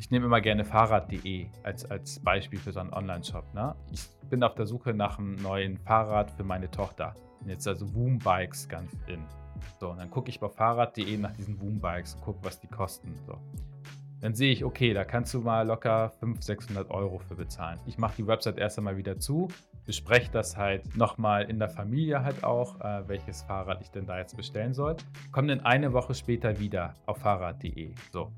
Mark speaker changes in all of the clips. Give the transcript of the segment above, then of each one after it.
Speaker 1: ich nehme immer gerne Fahrrad.de als, als Beispiel für so einen Online-Shop. Ne? Ich bin auf der Suche nach einem neuen Fahrrad für meine Tochter. Jetzt also Woom-Bikes ganz in. So, und dann gucke ich bei Fahrrad.de nach diesen Woom-Bikes und gucke, was die kosten. So. Dann sehe ich, okay, da kannst du mal locker 500, 600 Euro für bezahlen. Ich mache die Website erst einmal wieder zu, bespreche das halt nochmal in der Familie halt auch, äh, welches Fahrrad ich denn da jetzt bestellen soll. Komme dann eine Woche später wieder auf Fahrrad.de. So,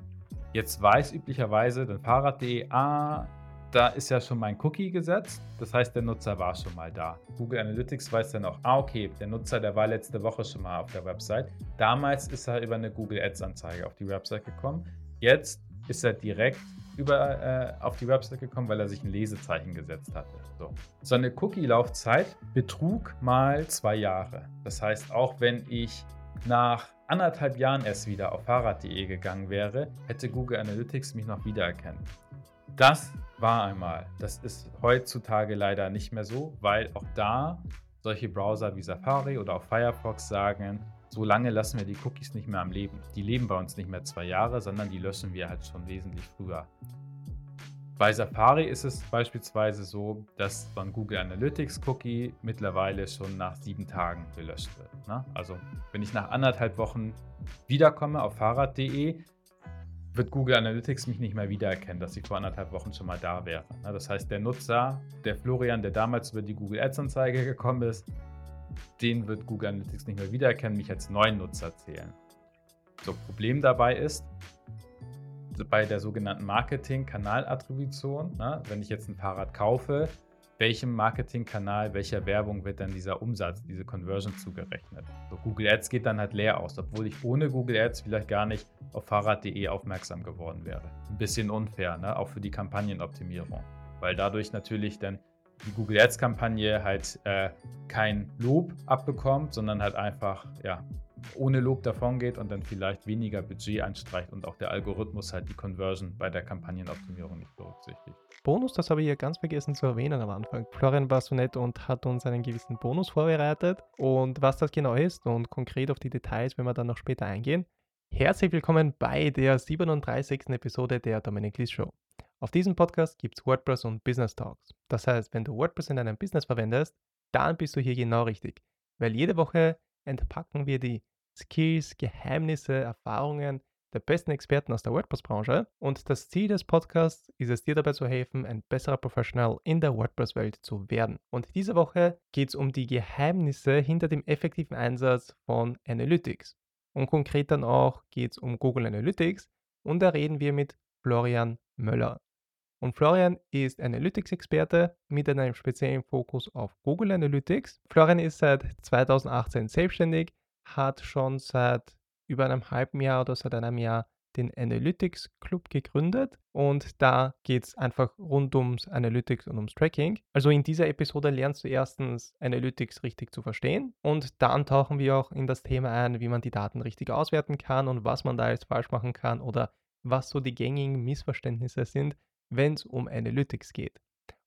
Speaker 1: jetzt weiß üblicherweise dann Fahrrad.de, ah, da ist ja schon mein Cookie gesetzt. Das heißt, der Nutzer war schon mal da. Google Analytics weiß dann auch, ah, okay, der Nutzer, der war letzte Woche schon mal auf der Website. Damals ist er über eine Google Ads Anzeige auf die Website gekommen. Jetzt ist er direkt über, äh, auf die Website gekommen, weil er sich ein Lesezeichen gesetzt hatte. So, so eine Cookie-Laufzeit betrug mal zwei Jahre. Das heißt, auch wenn ich nach anderthalb Jahren erst wieder auf Fahrrad.de gegangen wäre, hätte Google Analytics mich noch wiedererkannt. Das war einmal. Das ist heutzutage leider nicht mehr so, weil auch da solche Browser wie Safari oder auch Firefox sagen, so lange lassen wir die Cookies nicht mehr am Leben. Die leben bei uns nicht mehr zwei Jahre, sondern die löschen wir halt schon wesentlich früher. Bei Safari ist es beispielsweise so, dass von Google Analytics Cookie mittlerweile schon nach sieben Tagen gelöscht wird. Ne? Also wenn ich nach anderthalb Wochen wiederkomme auf fahrrad.de, wird Google Analytics mich nicht mehr wiedererkennen, dass ich vor anderthalb Wochen schon mal da wäre. Das heißt, der Nutzer, der Florian, der damals über die Google Ads Anzeige gekommen ist, den wird Google Analytics nicht mehr wiedererkennen, mich als neuen Nutzer zählen. So, Problem dabei ist, bei der sogenannten Marketing-Kanal-Attribution, ne, wenn ich jetzt ein Fahrrad kaufe, welchem Marketingkanal, welcher Werbung wird dann dieser Umsatz, diese Conversion zugerechnet. So, Google Ads geht dann halt leer aus, obwohl ich ohne Google Ads vielleicht gar nicht auf Fahrrad.de aufmerksam geworden wäre. Ein bisschen unfair, ne? auch für die Kampagnenoptimierung, weil dadurch natürlich dann die Google Ads Kampagne halt äh, kein Lob abbekommt, sondern halt einfach ja ohne Lob davon geht und dann vielleicht weniger Budget einstreicht und auch der Algorithmus halt die Conversion bei der Kampagnenoptimierung nicht berücksichtigt.
Speaker 2: Bonus, das habe ich ja ganz vergessen zu erwähnen am Anfang. Florian war so nett und hat uns einen gewissen Bonus vorbereitet. Und was das genau ist und konkret auf die Details, wenn wir dann noch später eingehen. Herzlich willkommen bei der 37. Episode der Dominic Lies Show. Auf diesem Podcast gibt es WordPress und Business Talks. Das heißt, wenn du WordPress in deinem Business verwendest, dann bist du hier genau richtig. Weil jede Woche entpacken wir die Skills, Geheimnisse, Erfahrungen der besten Experten aus der WordPress-Branche. Und das Ziel des Podcasts ist es, dir dabei zu helfen, ein besserer Professional in der WordPress-Welt zu werden. Und diese Woche geht es um die Geheimnisse hinter dem effektiven Einsatz von Analytics. Und konkret dann auch geht es um Google Analytics. Und da reden wir mit Florian Möller. Und Florian ist Analytics-Experte mit einem speziellen Fokus auf Google Analytics. Florian ist seit 2018 selbstständig, hat schon seit über einem halben Jahr oder seit einem Jahr den Analytics Club gegründet und da geht es einfach rund ums Analytics und ums Tracking. Also in dieser Episode lernst du erstens Analytics richtig zu verstehen und dann tauchen wir auch in das Thema ein, wie man die Daten richtig auswerten kann und was man da jetzt falsch machen kann oder was so die gängigen Missverständnisse sind, wenn es um Analytics geht.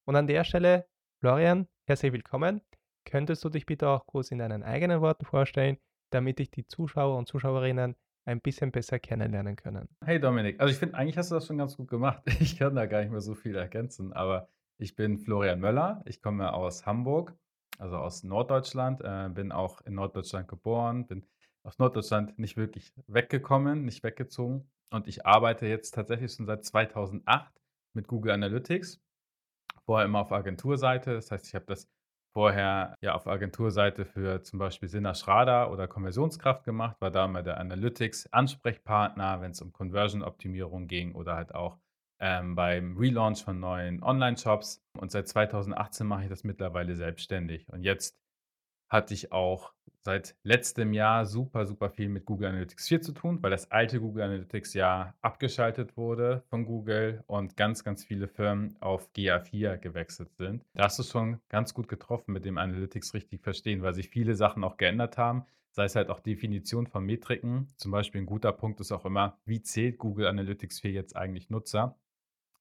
Speaker 2: Und an der Stelle, Florian, herzlich willkommen. Könntest du dich bitte auch kurz in deinen eigenen Worten vorstellen, damit dich die Zuschauer und Zuschauerinnen ein bisschen besser kennenlernen können.
Speaker 1: Hey Dominik, also ich finde, eigentlich hast du das schon ganz gut gemacht. Ich kann da gar nicht mehr so viel ergänzen, aber ich bin Florian Möller, ich komme aus Hamburg, also aus Norddeutschland, äh, bin auch in Norddeutschland geboren, bin aus Norddeutschland nicht wirklich weggekommen, nicht weggezogen und ich arbeite jetzt tatsächlich schon seit 2008 mit Google Analytics, vorher immer auf Agenturseite, das heißt, ich habe das vorher ja auf Agenturseite für zum Beispiel Sinna Schrader oder Konversionskraft gemacht, war da mal der Analytics-Ansprechpartner, wenn es um Conversion-Optimierung ging oder halt auch ähm, beim Relaunch von neuen Online-Shops. Und seit 2018 mache ich das mittlerweile selbstständig. Und jetzt hatte ich auch seit letztem Jahr super, super viel mit Google Analytics 4 zu tun, weil das alte Google Analytics ja abgeschaltet wurde von Google und ganz, ganz viele Firmen auf GA4 gewechselt sind. Da hast du schon ganz gut getroffen mit dem Analytics richtig verstehen, weil sich viele Sachen auch geändert haben, sei es halt auch Definition von Metriken. Zum Beispiel ein guter Punkt ist auch immer, wie zählt Google Analytics 4 jetzt eigentlich Nutzer?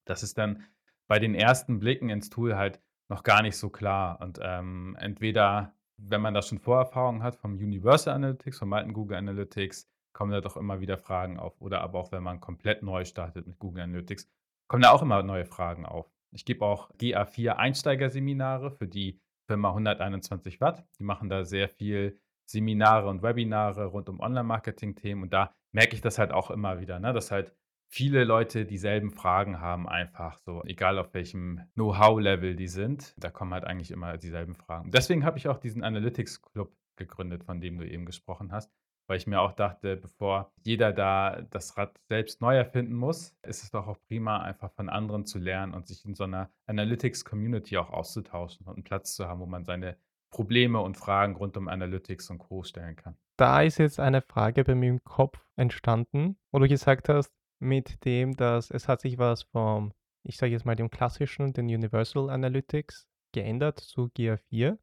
Speaker 1: Das ist dann bei den ersten Blicken ins Tool halt noch gar nicht so klar. Und ähm, entweder wenn man da schon Vorerfahrungen hat vom Universal Analytics, vom alten Google Analytics, kommen da doch immer wieder Fragen auf. Oder aber auch, wenn man komplett neu startet mit Google Analytics, kommen da auch immer neue Fragen auf. Ich gebe auch GA4 Einsteigerseminare für die Firma 121 Watt. Die machen da sehr viel Seminare und Webinare rund um Online-Marketing-Themen. Und da merke ich das halt auch immer wieder, ne? dass halt viele Leute dieselben Fragen haben, einfach so, egal auf welchem Know-how-Level die sind. Da kommen halt eigentlich immer dieselben Fragen. Deswegen habe ich auch diesen Analytics-Club gegründet, von dem du eben gesprochen hast weil ich mir auch dachte, bevor jeder da das Rad selbst neu erfinden muss, ist es doch auch prima, einfach von anderen zu lernen und sich in so einer Analytics-Community auch auszutauschen und einen Platz zu haben, wo man seine Probleme und Fragen rund um Analytics und Co. stellen kann.
Speaker 2: Da ist jetzt eine Frage bei mir im Kopf entstanden, wo du gesagt hast, mit dem, dass es hat sich was vom, ich sage jetzt mal, dem klassischen, den Universal Analytics geändert zu GA4.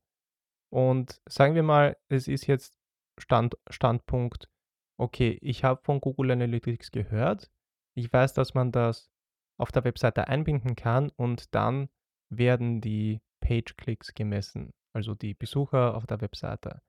Speaker 2: Und sagen wir mal, es ist jetzt Stand, Standpunkt, okay, ich habe von Google Analytics gehört, ich weiß, dass man das auf der Webseite einbinden kann und dann werden die Page-Clicks gemessen, also die Besucher auf der Webseite.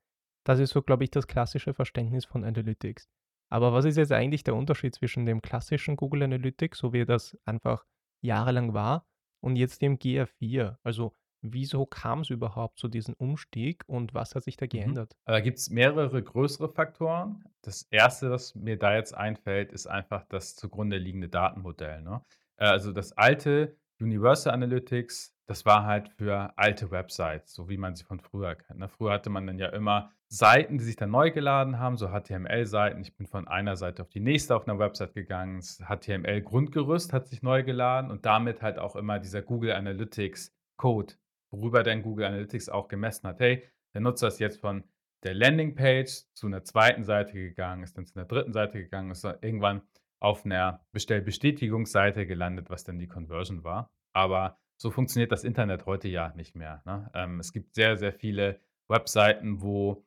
Speaker 2: Das ist so, glaube ich, das klassische Verständnis von Analytics. Aber was ist jetzt eigentlich der Unterschied zwischen dem klassischen Google Analytics, so wie das einfach jahrelang war, und jetzt dem GA4? Also Wieso kam es überhaupt zu diesem Umstieg und was hat sich da Mhm. geändert?
Speaker 1: Da gibt es mehrere größere Faktoren. Das erste, was mir da jetzt einfällt, ist einfach das zugrunde liegende Datenmodell, ne? Äh, also, das alte Universal Analytics, das war halt für alte Websites, so wie man sie von früher kennt, ne? Früher hatte man dann ja immer Seiten, die sich dann neu geladen haben, so HTML-Seiten. Ich bin von einer Seite auf die nächste auf einer Website gegangen. Das HTML-Grundgerüst hat sich neu geladen und damit halt auch immer dieser Google Analytics Code worüber dann Google Analytics auch gemessen hat. Hey, der Nutzer ist jetzt von der Landingpage zu einer zweiten Seite gegangen, ist dann zu einer dritten Seite gegangen, ist dann irgendwann auf einer Bestellbestätigungsseite gelandet, was dann die Conversion war. Aber so funktioniert das Internet heute ja nicht mehr. Ne? Ähm, es gibt sehr, sehr viele Webseiten, wo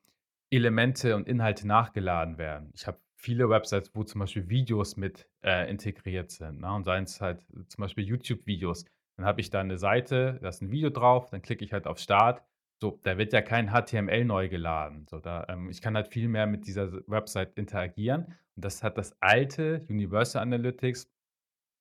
Speaker 1: Elemente und Inhalte nachgeladen werden. Ich habe viele Websites, wo zum Beispiel Videos mit äh, integriert sind. Ne? Und seien es halt zum Beispiel YouTube-Videos. Dann habe ich da eine Seite, da ist ein Video drauf, dann klicke ich halt auf Start. So, da wird ja kein HTML neu geladen. So, da, ähm, ich kann halt viel mehr mit dieser Website interagieren. Und das hat das alte Universal Analytics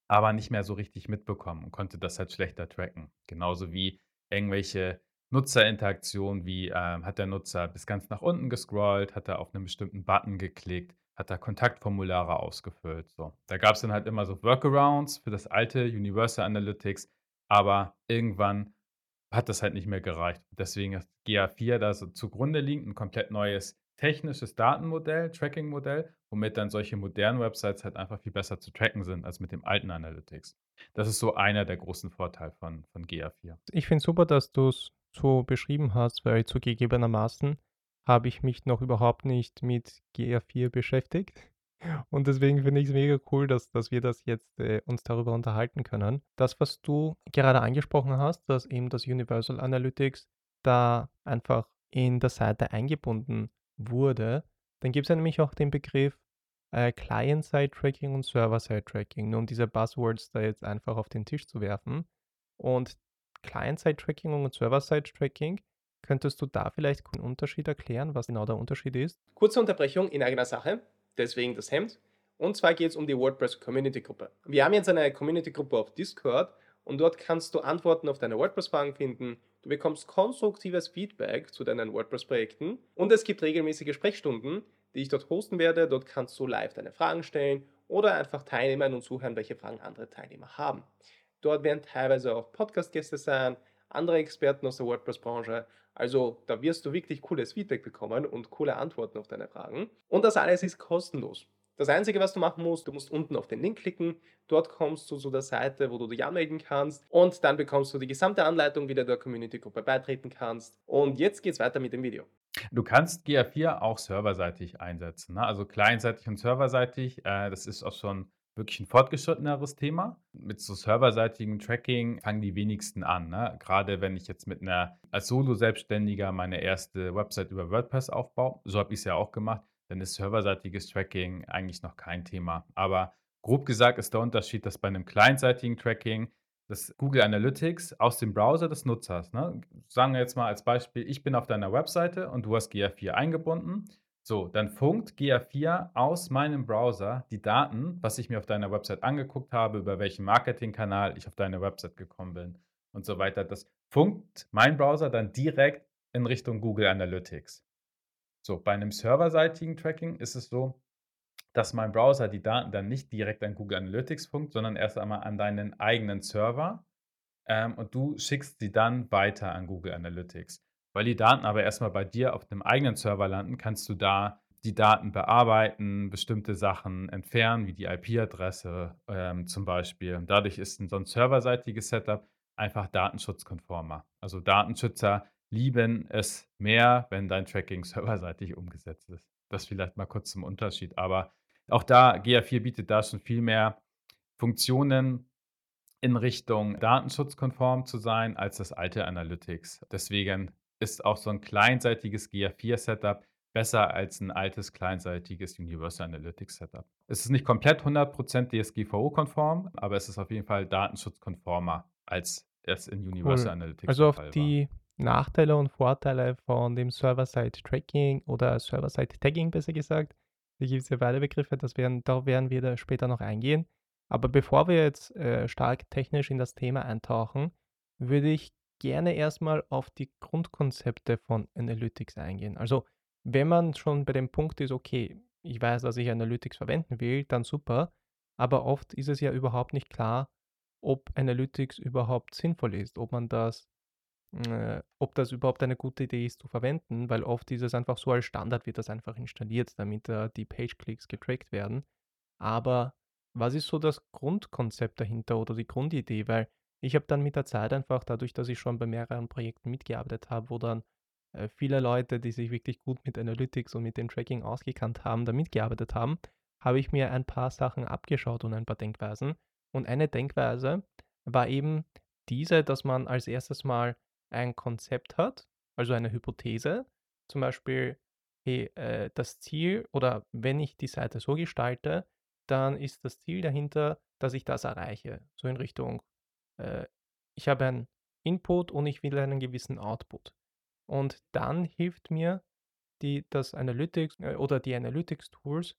Speaker 1: aber nicht mehr so richtig mitbekommen und konnte das halt schlechter tracken. Genauso wie irgendwelche Nutzerinteraktionen, wie ähm, hat der Nutzer bis ganz nach unten gescrollt, hat er auf einen bestimmten Button geklickt, hat er Kontaktformulare ausgefüllt. So. Da gab es dann halt immer so Workarounds für das alte Universal Analytics, aber irgendwann hat das halt nicht mehr gereicht. Deswegen ist GA4 da so zugrunde liegend ein komplett neues technisches Datenmodell, Tracking-Modell, womit dann solche modernen Websites halt einfach viel besser zu tracken sind als mit dem alten Analytics. Das ist so einer der großen Vorteile von, von GA4.
Speaker 2: Ich finde super, dass du es so beschrieben hast, weil zugegebenermaßen habe ich mich noch überhaupt nicht mit GR4 beschäftigt. Und deswegen finde ich es mega cool, dass, dass wir das jetzt äh, uns darüber unterhalten können. Das, was du gerade angesprochen hast, dass eben das Universal Analytics da einfach in der Seite eingebunden wurde, dann gibt es ja nämlich auch den Begriff äh, Client-Side-Tracking und Server-Side-Tracking. Nur um diese Buzzwords da jetzt einfach auf den Tisch zu werfen. Und Client-Side-Tracking und Server-Side-Tracking Könntest du da vielleicht einen Unterschied erklären, was genau der Unterschied ist?
Speaker 3: Kurze Unterbrechung in eigener Sache, deswegen das Hemd. Und zwar geht es um die WordPress Community Gruppe. Wir haben jetzt eine Community Gruppe auf Discord und dort kannst du Antworten auf deine WordPress-Fragen finden. Du bekommst konstruktives Feedback zu deinen WordPress-Projekten und es gibt regelmäßige Sprechstunden, die ich dort hosten werde. Dort kannst du live deine Fragen stellen oder einfach teilnehmen und zuhören, welche Fragen andere Teilnehmer haben. Dort werden teilweise auch Podcast-Gäste sein, andere Experten aus der WordPress-Branche also da wirst du wirklich cooles Feedback bekommen und coole Antworten auf deine Fragen. Und das alles ist kostenlos. Das Einzige, was du machen musst, du musst unten auf den Link klicken. Dort kommst du zu der Seite, wo du dich anmelden kannst. Und dann bekommst du die gesamte Anleitung, wie du der Community-Gruppe beitreten kannst. Und jetzt geht's weiter mit dem Video.
Speaker 1: Du kannst GA4 auch serverseitig einsetzen. Ne? Also clientseitig und serverseitig. Äh, das ist auch schon wirklich ein fortgeschritteneres Thema. Mit so serverseitigem Tracking fangen die wenigsten an. Ne? Gerade wenn ich jetzt mit einer als Solo-Selbstständiger meine erste Website über WordPress aufbaue, so habe ich es ja auch gemacht, dann ist serverseitiges Tracking eigentlich noch kein Thema. Aber grob gesagt ist der Unterschied, dass bei einem clientseitigen Tracking das Google Analytics aus dem Browser des Nutzers, ne? sagen wir jetzt mal als Beispiel, ich bin auf deiner Webseite und du hast GA4 eingebunden So, dann funkt GA4 aus meinem Browser die Daten, was ich mir auf deiner Website angeguckt habe, über welchen Marketingkanal ich auf deine Website gekommen bin und so weiter. Das funkt mein Browser dann direkt in Richtung Google Analytics. So, bei einem serverseitigen Tracking ist es so, dass mein Browser die Daten dann nicht direkt an Google Analytics funkt, sondern erst einmal an deinen eigenen Server ähm, und du schickst sie dann weiter an Google Analytics. Weil die Daten aber erstmal bei dir auf dem eigenen Server landen, kannst du da die Daten bearbeiten, bestimmte Sachen entfernen, wie die IP-Adresse ähm, zum Beispiel. Und dadurch ist ein so ein serverseitiges Setup einfach datenschutzkonformer. Also Datenschützer lieben es mehr, wenn dein Tracking serverseitig umgesetzt ist. Das vielleicht mal kurz zum Unterschied. Aber auch da, GA4 bietet da schon viel mehr Funktionen in Richtung datenschutzkonform zu sein als das alte Analytics. Deswegen ist auch so ein kleinseitiges GA4-Setup besser als ein altes kleinseitiges Universal Analytics Setup. Es ist nicht komplett 100% DSGVO-konform, aber es ist auf jeden Fall datenschutzkonformer als es in Universal cool. Analytics
Speaker 2: Also auf die Nachteile und Vorteile von dem Server-Side-Tracking oder Server-Side-Tagging besser gesagt. Da gibt es ja beide Begriffe, das werden, da werden wir da später noch eingehen. Aber bevor wir jetzt äh, stark technisch in das Thema eintauchen, würde ich gerne erstmal auf die Grundkonzepte von Analytics eingehen. Also wenn man schon bei dem Punkt ist, okay, ich weiß, dass ich Analytics verwenden will, dann super. Aber oft ist es ja überhaupt nicht klar, ob Analytics überhaupt sinnvoll ist, ob man das, äh, ob das überhaupt eine gute Idee ist zu verwenden, weil oft ist es einfach so als Standard wird das einfach installiert, damit äh, die Page-Clicks getrackt werden. Aber was ist so das Grundkonzept dahinter oder die Grundidee? Weil ich habe dann mit der Zeit einfach, dadurch, dass ich schon bei mehreren Projekten mitgearbeitet habe, wo dann äh, viele Leute, die sich wirklich gut mit Analytics und mit dem Tracking ausgekannt haben, da mitgearbeitet haben, habe ich mir ein paar Sachen abgeschaut und ein paar Denkweisen. Und eine Denkweise war eben diese, dass man als erstes mal ein Konzept hat, also eine Hypothese. Zum Beispiel, hey, äh, das Ziel oder wenn ich die Seite so gestalte, dann ist das Ziel dahinter, dass ich das erreiche. So in Richtung, äh, ich habe einen Input und ich will einen gewissen Output. Und dann hilft mir die, das Analytics äh, oder die Analytics-Tools,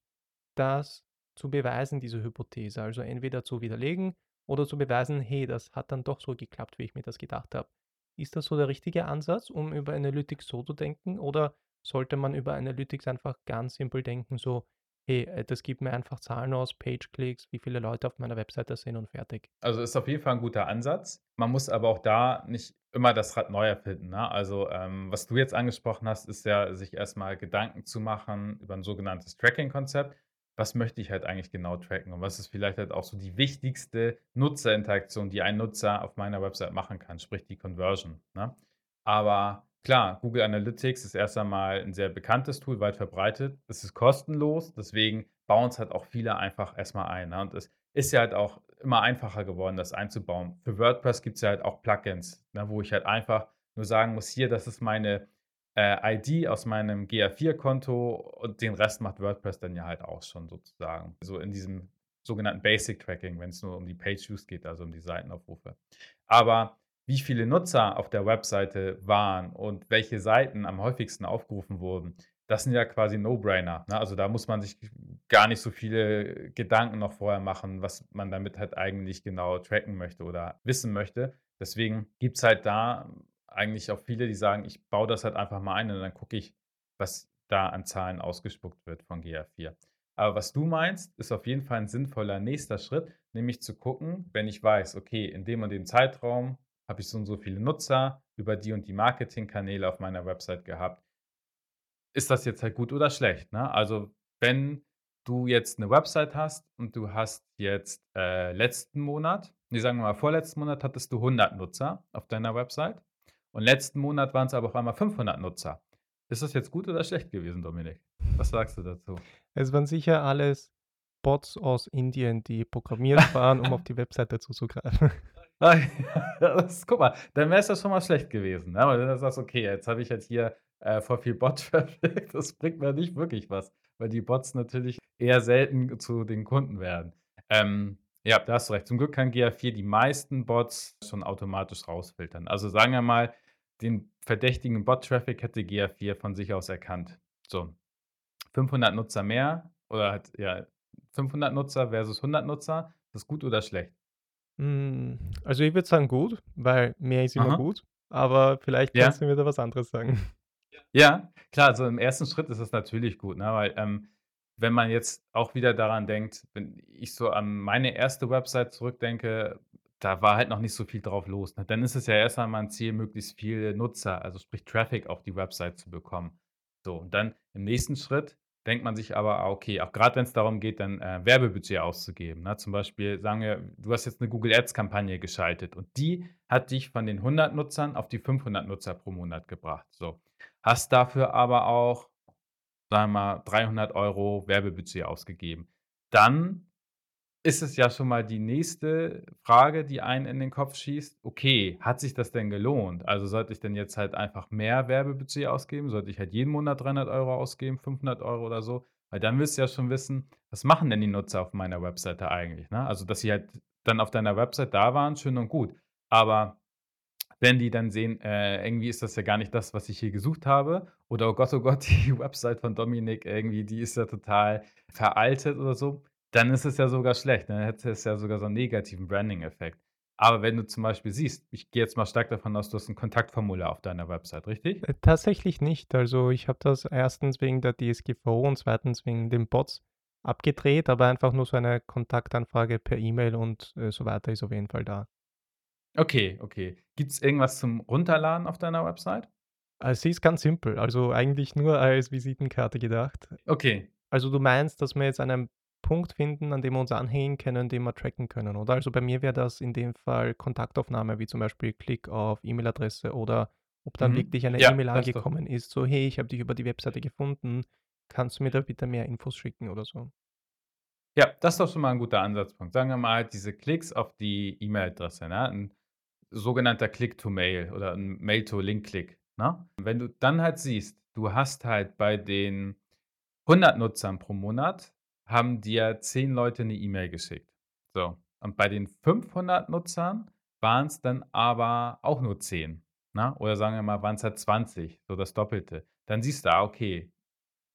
Speaker 2: das zu beweisen, diese Hypothese. Also entweder zu widerlegen oder zu beweisen, hey, das hat dann doch so geklappt, wie ich mir das gedacht habe. Ist das so der richtige Ansatz, um über Analytics so zu denken? Oder sollte man über Analytics einfach ganz simpel denken, so, hey, äh, das gibt mir einfach Zahlen aus, Page-Clicks, wie viele Leute auf meiner Webseite sind und fertig.
Speaker 1: Also ist auf jeden Fall ein guter Ansatz. Man muss aber auch da nicht immer das Rad neu erfinden. Ne? Also ähm, was du jetzt angesprochen hast, ist ja, sich erstmal Gedanken zu machen über ein sogenanntes Tracking-Konzept. Was möchte ich halt eigentlich genau tracken und was ist vielleicht halt auch so die wichtigste Nutzerinteraktion, die ein Nutzer auf meiner Website machen kann, sprich die Conversion. Ne? Aber Klar, Google Analytics ist erst einmal ein sehr bekanntes Tool, weit verbreitet. Es ist kostenlos, deswegen bauen es halt auch viele einfach erstmal ein. Ne? Und es ist ja halt auch immer einfacher geworden, das einzubauen. Für WordPress gibt es ja halt auch Plugins, ne, wo ich halt einfach nur sagen muss, hier, das ist meine äh, ID aus meinem GA4-Konto und den Rest macht WordPress dann ja halt auch schon sozusagen. So in diesem sogenannten Basic Tracking, wenn es nur um die Page Views geht, also um die Seitenaufrufe. Aber wie viele Nutzer auf der Webseite waren und welche Seiten am häufigsten aufgerufen wurden, das sind ja quasi No-Brainer. Ne? Also da muss man sich gar nicht so viele Gedanken noch vorher machen, was man damit halt eigentlich genau tracken möchte oder wissen möchte. Deswegen gibt es halt da eigentlich auch viele, die sagen, ich baue das halt einfach mal ein und dann gucke ich, was da an Zahlen ausgespuckt wird von GA4. Aber was du meinst, ist auf jeden Fall ein sinnvoller nächster Schritt, nämlich zu gucken, wenn ich weiß, okay, in dem und dem Zeitraum habe ich so und so viele Nutzer über die und die Marketingkanäle auf meiner Website gehabt. Ist das jetzt halt gut oder schlecht? Ne? Also wenn du jetzt eine Website hast und du hast jetzt äh, letzten Monat, nee, sagen wir mal vorletzten Monat hattest du 100 Nutzer auf deiner Website und letzten Monat waren es aber auf einmal 500 Nutzer. Ist das jetzt gut oder schlecht gewesen, Dominik? Was sagst du dazu?
Speaker 2: Es waren sicher alles Bots aus Indien, die programmiert waren, um auf die Webseite zuzugreifen.
Speaker 1: das, guck mal, dann wäre es ja schon mal schlecht gewesen. Ne? Weil du sagst, okay, jetzt habe ich jetzt hier äh, voll viel Bot-Traffic, das bringt mir nicht wirklich was, weil die Bots natürlich eher selten zu den Kunden werden. Ähm, ja, da hast du recht. Zum Glück kann GA4 die meisten Bots schon automatisch rausfiltern. Also sagen wir mal, den verdächtigen Bot-Traffic hätte GA4 von sich aus erkannt. So. 500 Nutzer mehr oder halt, ja, 500 Nutzer versus 100 Nutzer, ist das gut oder schlecht?
Speaker 2: Hm, also ich würde sagen gut, weil mehr ist immer
Speaker 1: Aha.
Speaker 2: gut, aber vielleicht kannst
Speaker 1: Ja.
Speaker 2: du mir da was anderes sagen.
Speaker 1: Ja, klar, also im ersten Schritt ist es natürlich gut, ne, weil, ähm, wenn man jetzt auch wieder daran denkt, wenn ich so an meine erste Website zurückdenke, da war halt noch nicht so viel drauf los, ne? Dann ist es ja erst einmal 'n Ziel, möglichst viele Nutzer, also sprich Traffic auf die Website zu bekommen. So, und dann im nächsten Schritt denkt man sich aber: „Ah, okay“ auch grad wenn's darum geht, dann, äh, Werbebudget auszugeben, ne? Zum Beispiel sagen wir, du hast jetzt 'ne Google Ads Kampagne geschaltet und die hat dich von den 100 Nutzern auf die 500 Nutzer pro Monat gebracht, so. Hast dafür aber auch, sagen wir mal, 300 € Werbebudget ausgegeben. Dann ist es ja schon mal die nächste Frage, die einem in den Kopf schießt: „Okay, hat sich das denn gelohnt? Also, sollte ich denn jetzt halt einfach mehr Werbebudget ausgeben? Sollte ich halt jeden Monat 300 € ausgeben, 500 € oder so?“ Weil dann willst du ja schon wissen: „Was machen denn die Nutzer auf meiner Webseite eigentlich“, ne? Also, dass sie halt dann auf deiner Website da waren, schön und gut. Aber wenn die dann sehen, äh, irgendwie ist das ja gar nicht das, was ich hier gesucht habe oder: „Oh Gott, oh Gott, die Website von Dominik irgendwie, die ist ja total veraltet“ oder so, dann ist es ja sogar schlecht? Dann hätte es ja sogar so 'n negativen Branding-Effekt. Aber wenn du zum Beispiel siehst ich gehe jetzt mal stark davon aus, du hast 'n Kontaktformular auf deiner Website, richtig?
Speaker 2: Äh, tatsächlich nicht. Also, ich habe das 1. wegen der DSGVO und 2. wegen den Bots abgedreht, aber einfach nur so eine Kontaktanfrage per E-Mail und, äh, so weiter ist auf jeden Fall da.
Speaker 1: Okay, okay. Gibt's irgendwas zum Runterladen auf deiner Website?
Speaker 2: Äh, sie ist ganz simpel, also eigentlich nur als Visitenkarte gedacht.
Speaker 1: Okay.
Speaker 2: Also, du meinst, dass wir jetzt einen Punkt finden, an dem wir uns anhängen können, den wir tracken können, oder? Also, bei mir wäre das in dem Fall Kontaktaufnahme, wie zum Beispiel Klick auf E-Mail-Adresse oder ob dann
Speaker 1: Mhm.
Speaker 2: wirklich eine
Speaker 1: Ja,
Speaker 2: E-Mail angekommen ist, so: „Hey, ich habe dich über die Webseite gefunden. Kannst du mir da bitte mehr Infos schicken?“ oder so.
Speaker 1: Ja, das ist doch schon mal 'n guter Ansatzpunkt. Sagen wir mal, diese Klicks auf die E-Mail-Adresse, ne? 'N sogenannter Click to Mail oder 'n Mail-to-Link-Klick, ne? Wenn du dann halt siehst, du hast halt bei den 100 Nutzern pro Monat haben dir 10 Leute 'ne E-Mail geschickt. So, und bei den 500 Nutzern waren's dann aber auch nur 10, ne? Oder sagen wir mal, waren's halt 20, so das Doppelte. Dann siehst du, ah, okay,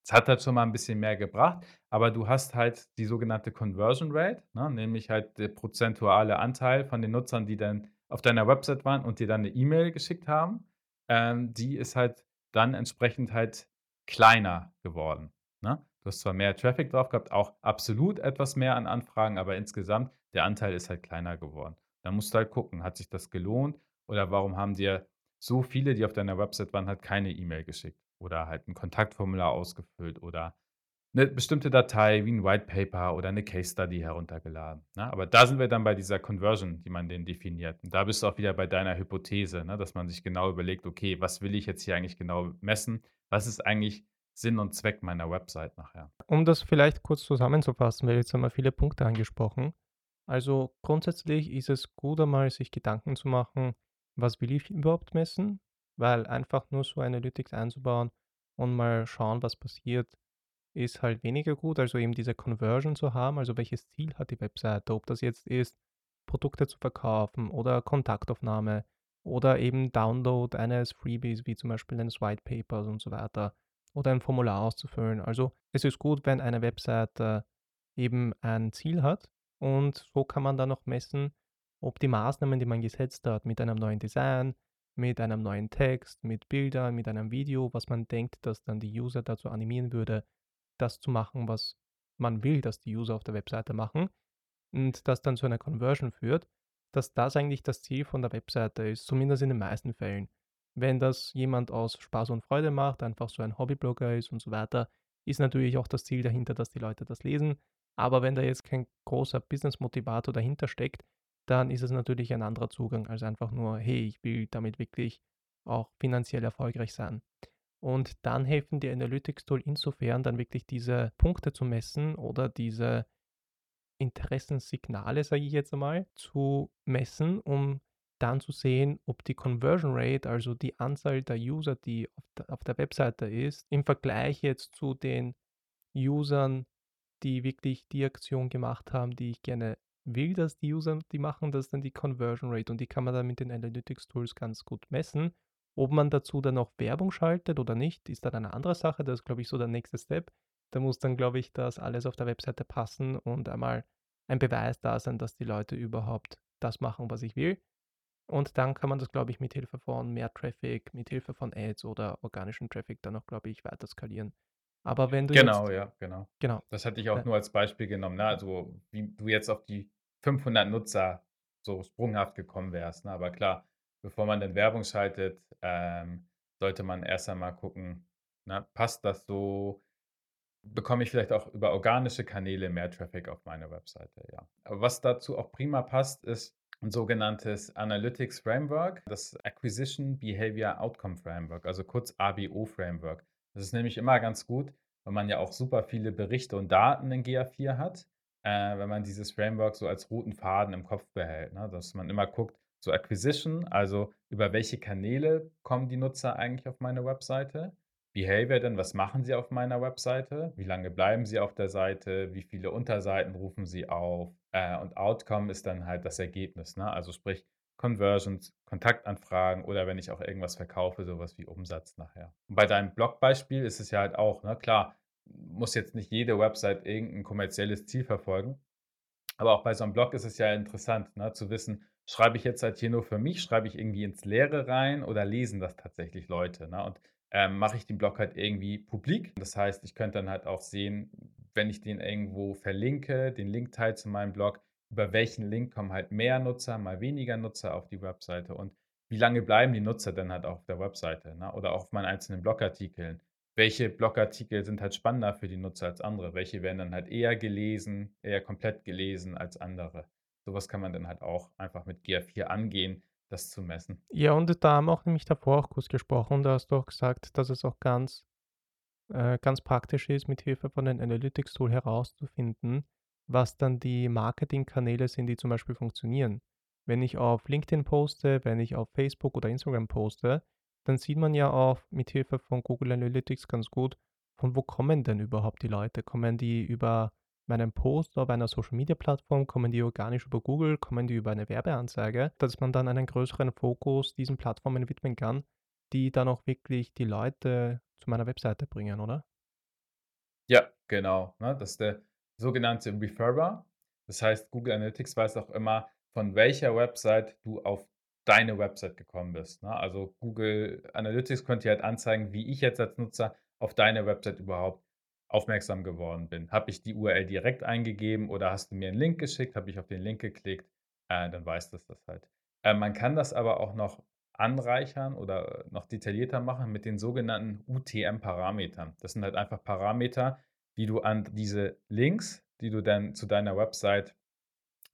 Speaker 1: es hat halt schon mal 'n bisschen mehr gebracht, aber du hast halt die sogenannte Conversion Rate, ne, nämlich halt der prozentuale Anteil von den Nutzern, die dann auf deiner Website waren und dir dann 'ne E-Mail geschickt haben. Ähm, die ist halt dann entsprechend halt kleiner geworden, ne? Du hast zwar mehr Traffic drauf gehabt, auch absolut etwas mehr an Anfragen, aber insgesamt der Anteil ist halt kleiner geworden. Da musst du halt gucken, hat sich das gelohnt oder warum haben dir so viele, die auf deiner Website waren, halt keine E-Mail geschickt oder halt 'n Kontaktformular ausgefüllt oder 'ne bestimmte Datei wie 'n White Paper oder 'ne Case Study heruntergeladen, ne? Aber da sind wir dann bei dieser Conversion, die man denn definiert. Und da bist du auch wieder bei deiner Hypothese, ne, dass man sich genau überlegt: „Okay, was will ich jetzt hier eigentlich genau messen? Was ist eigentlich Sinn und Zweck meiner Website nachher?“
Speaker 2: Um das vielleicht kurz zusammenzufassen, weil jetzt haben wir viele Punkte angesprochen. Also, grundsätzlich ist es gut, einmal sich Gedanken zu machen: „Was will ich überhaupt messen?“ Weil einfach nur so Analytics einzubauen und mal schauen, was passiert, ist halt weniger gut. Also, eben diese Conversion zu haben, also welches Ziel hat die Webseite? Ob das jetzt ist, Produkte zu verkaufen oder Kontaktaufnahme oder eben Download eines Freebies, wie zum Beispiel eines White Papers und so weiter oder ein Formular auszufüllen. Also, es ist gut, wenn eine Webseite eben ein Ziel hat und so kann man dann noch messen, ob die Maßnahmen, die man gesetzt hat mit einem neuen Design, mit einem neuen Text, mit Bildern, mit einem Video, was man denkt, dass dann die User dazu animieren würde, das zu machen, was man will, dass die User auf der Webseite machen und das dann zu einer Conversion führt, dass das eigentlich das Ziel von der Webseite ist, zumindest in den meisten Fällen. Wenn das jemand aus Spaß und Freude macht, einfach so ein Hobbyblogger ist und so weiter, ist natürlich auch das Ziel dahinter, dass die Leute das lesen. Aber wenn da jetzt kein großer Business-Motivator dahinter steckt, dann ist es natürlich ein anderer Zugang als einfach nur: „Hey, ich will damit wirklich auch finanziell erfolgreich sein.“ Und dann helfen die Analytics-Tool insofern, dann wirklich diese Punkte zu messen oder diese Interessenssignale, sage ich jetzt einmal, zu messen, um dann zu sehen, ob die Conversion Rate, also die Anzahl der User, die auf der auf der Webseite ist, im Vergleich jetzt zu den Usern, die wirklich die Aktion gemacht haben, die ich gerne will, dass die User die machen, das ist dann die Conversion Rate und die kann man dann mit den Analytics-Tools ganz gut messen. Ob man dazu dann noch Werbung schaltet oder nicht, ist dann eine andere Sache. Das ist, glaube ich, so der nächste Step. Da muss dann, glaube ich, das alles auf der Webseite passen und einmal ein Beweis da sein, dass die Leute überhaupt das machen, was ich will. Und dann kann man das, glaube ich, mit Hilfe von mehr Traffic, mit Hilfe von Ads oder organischen Traffic dann auch, glaube ich, weiter skalieren. Aber wenn du
Speaker 1: Genau,
Speaker 2: jetzt
Speaker 1: ja, genau.
Speaker 2: genau,
Speaker 1: Das hatte ich auch
Speaker 2: äh,
Speaker 1: nur als Beispiel genommen, ne? Also, wie du jetzt auf die 500 Nutzer so sprunghaft gekommen wärst, ne? Aber klar, bevor man dann Werbung schaltet, ähm, sollte man erst einmal gucken, ne, passt das so? Bekomme ich vielleicht auch über organische Kanäle mehr Traffic auf meine Webseite, ja. Aber was dazu auch prima passt, ist ein sogenanntes Analytics Framework, das Acquisition Behavior Outcome Framework, also kurz ABO Framework. Das ist nämlich immer ganz gut, weil man ja auch super viele Berichte und Daten in GA4 hat, äh, wenn man dieses Framework so als roten Faden im Kopf behält, ne? Dass man immer guckt, so Acquisition, also über welche Kanäle kommen die Nutzer eigentlich auf meine Webseite? Behavior denn, was machen sie auf meiner Webseite? Wie lange bleiben sie auf der Seite? Wie viele Unterseiten rufen sie auf? Äh, und Outcome ist dann halt das Ergebnis, ne? Also sprich Conversions, Kontaktanfragen oder wenn ich auch irgendwas verkaufe, sowas wie Umsatz nachher. Und bei deinem Blogbeispiel ist es ja halt auch, ne, klar, muss jetzt nicht jede Website irgendein kommerzielles Ziel verfolgen, aber auch bei so einem Blog ist es ja interessant, ne, zu wissen, schreibe ich jetzt halt hier nur für mich, schreibe ich irgendwie ins Leere rein oder lesen das tatsächlich Leute, ne? Und ähm, mache ich den Blog halt irgendwie publik. Das heißt, ich könnte dann halt auch sehen, wenn ich den irgendwo verlinke, den Linkteil zu meinem Blog, über welchen Link kommen halt mehr Nutzer, mal weniger Nutzer auf die Webseite und wie lange bleiben die Nutzer dann halt auf der Webseite ne? oder auf meinen einzelnen Blogartikeln. Welche Blogartikel sind halt spannender für die Nutzer als andere? Welche werden dann halt eher gelesen, eher komplett gelesen als andere? Sowas kann man dann halt auch einfach mit GA4 angehen, das zu messen.
Speaker 2: ja, und da haben wir auch nämlich davor auch kurz gesprochen und da hast du auch gesagt, dass es auch ganz, äh, ganz praktisch ist, mit Hilfe von dem Analytics-Tool herauszufinden, was dann die Marketingkanäle sind, die zum Beispiel funktionieren. Wenn ich auf LinkedIn poste, wenn ich auf Facebook oder Instagram poste, dann sieht man ja auch mit Hilfe von Google Analytics ganz gut, von wo kommen denn überhaupt die Leute? Kommen die über meinen Post auf einer Social Media Plattform, kommen die organisch über Google, kommen die über eine Werbeanzeige, dass man dann einen größeren Fokus diesen Plattformen widmen kann, die dann auch wirklich die Leute zu meiner Webseite bringen, oder?
Speaker 1: Ja, genau. Ne? Das ist der sogenannte Referrer. Das heißt, Google Analytics weiß auch immer, von welcher Website du auf deine Website gekommen bist. Ne? Also Google Analytics könnte dir halt anzeigen, wie ich jetzt als Nutzer auf deine Website überhaupt aufmerksam geworden bin. Habe ich die URL direkt eingegeben oder hast du mir einen Link geschickt? Habe ich auf den Link geklickt? Äh, dann weiß das das halt. Äh, man kann das aber auch noch anreichern oder noch detaillierter machen mit den sogenannten UTM-Parametern. Das sind halt einfach Parameter, die du an diese Links, die du dann zu deiner Website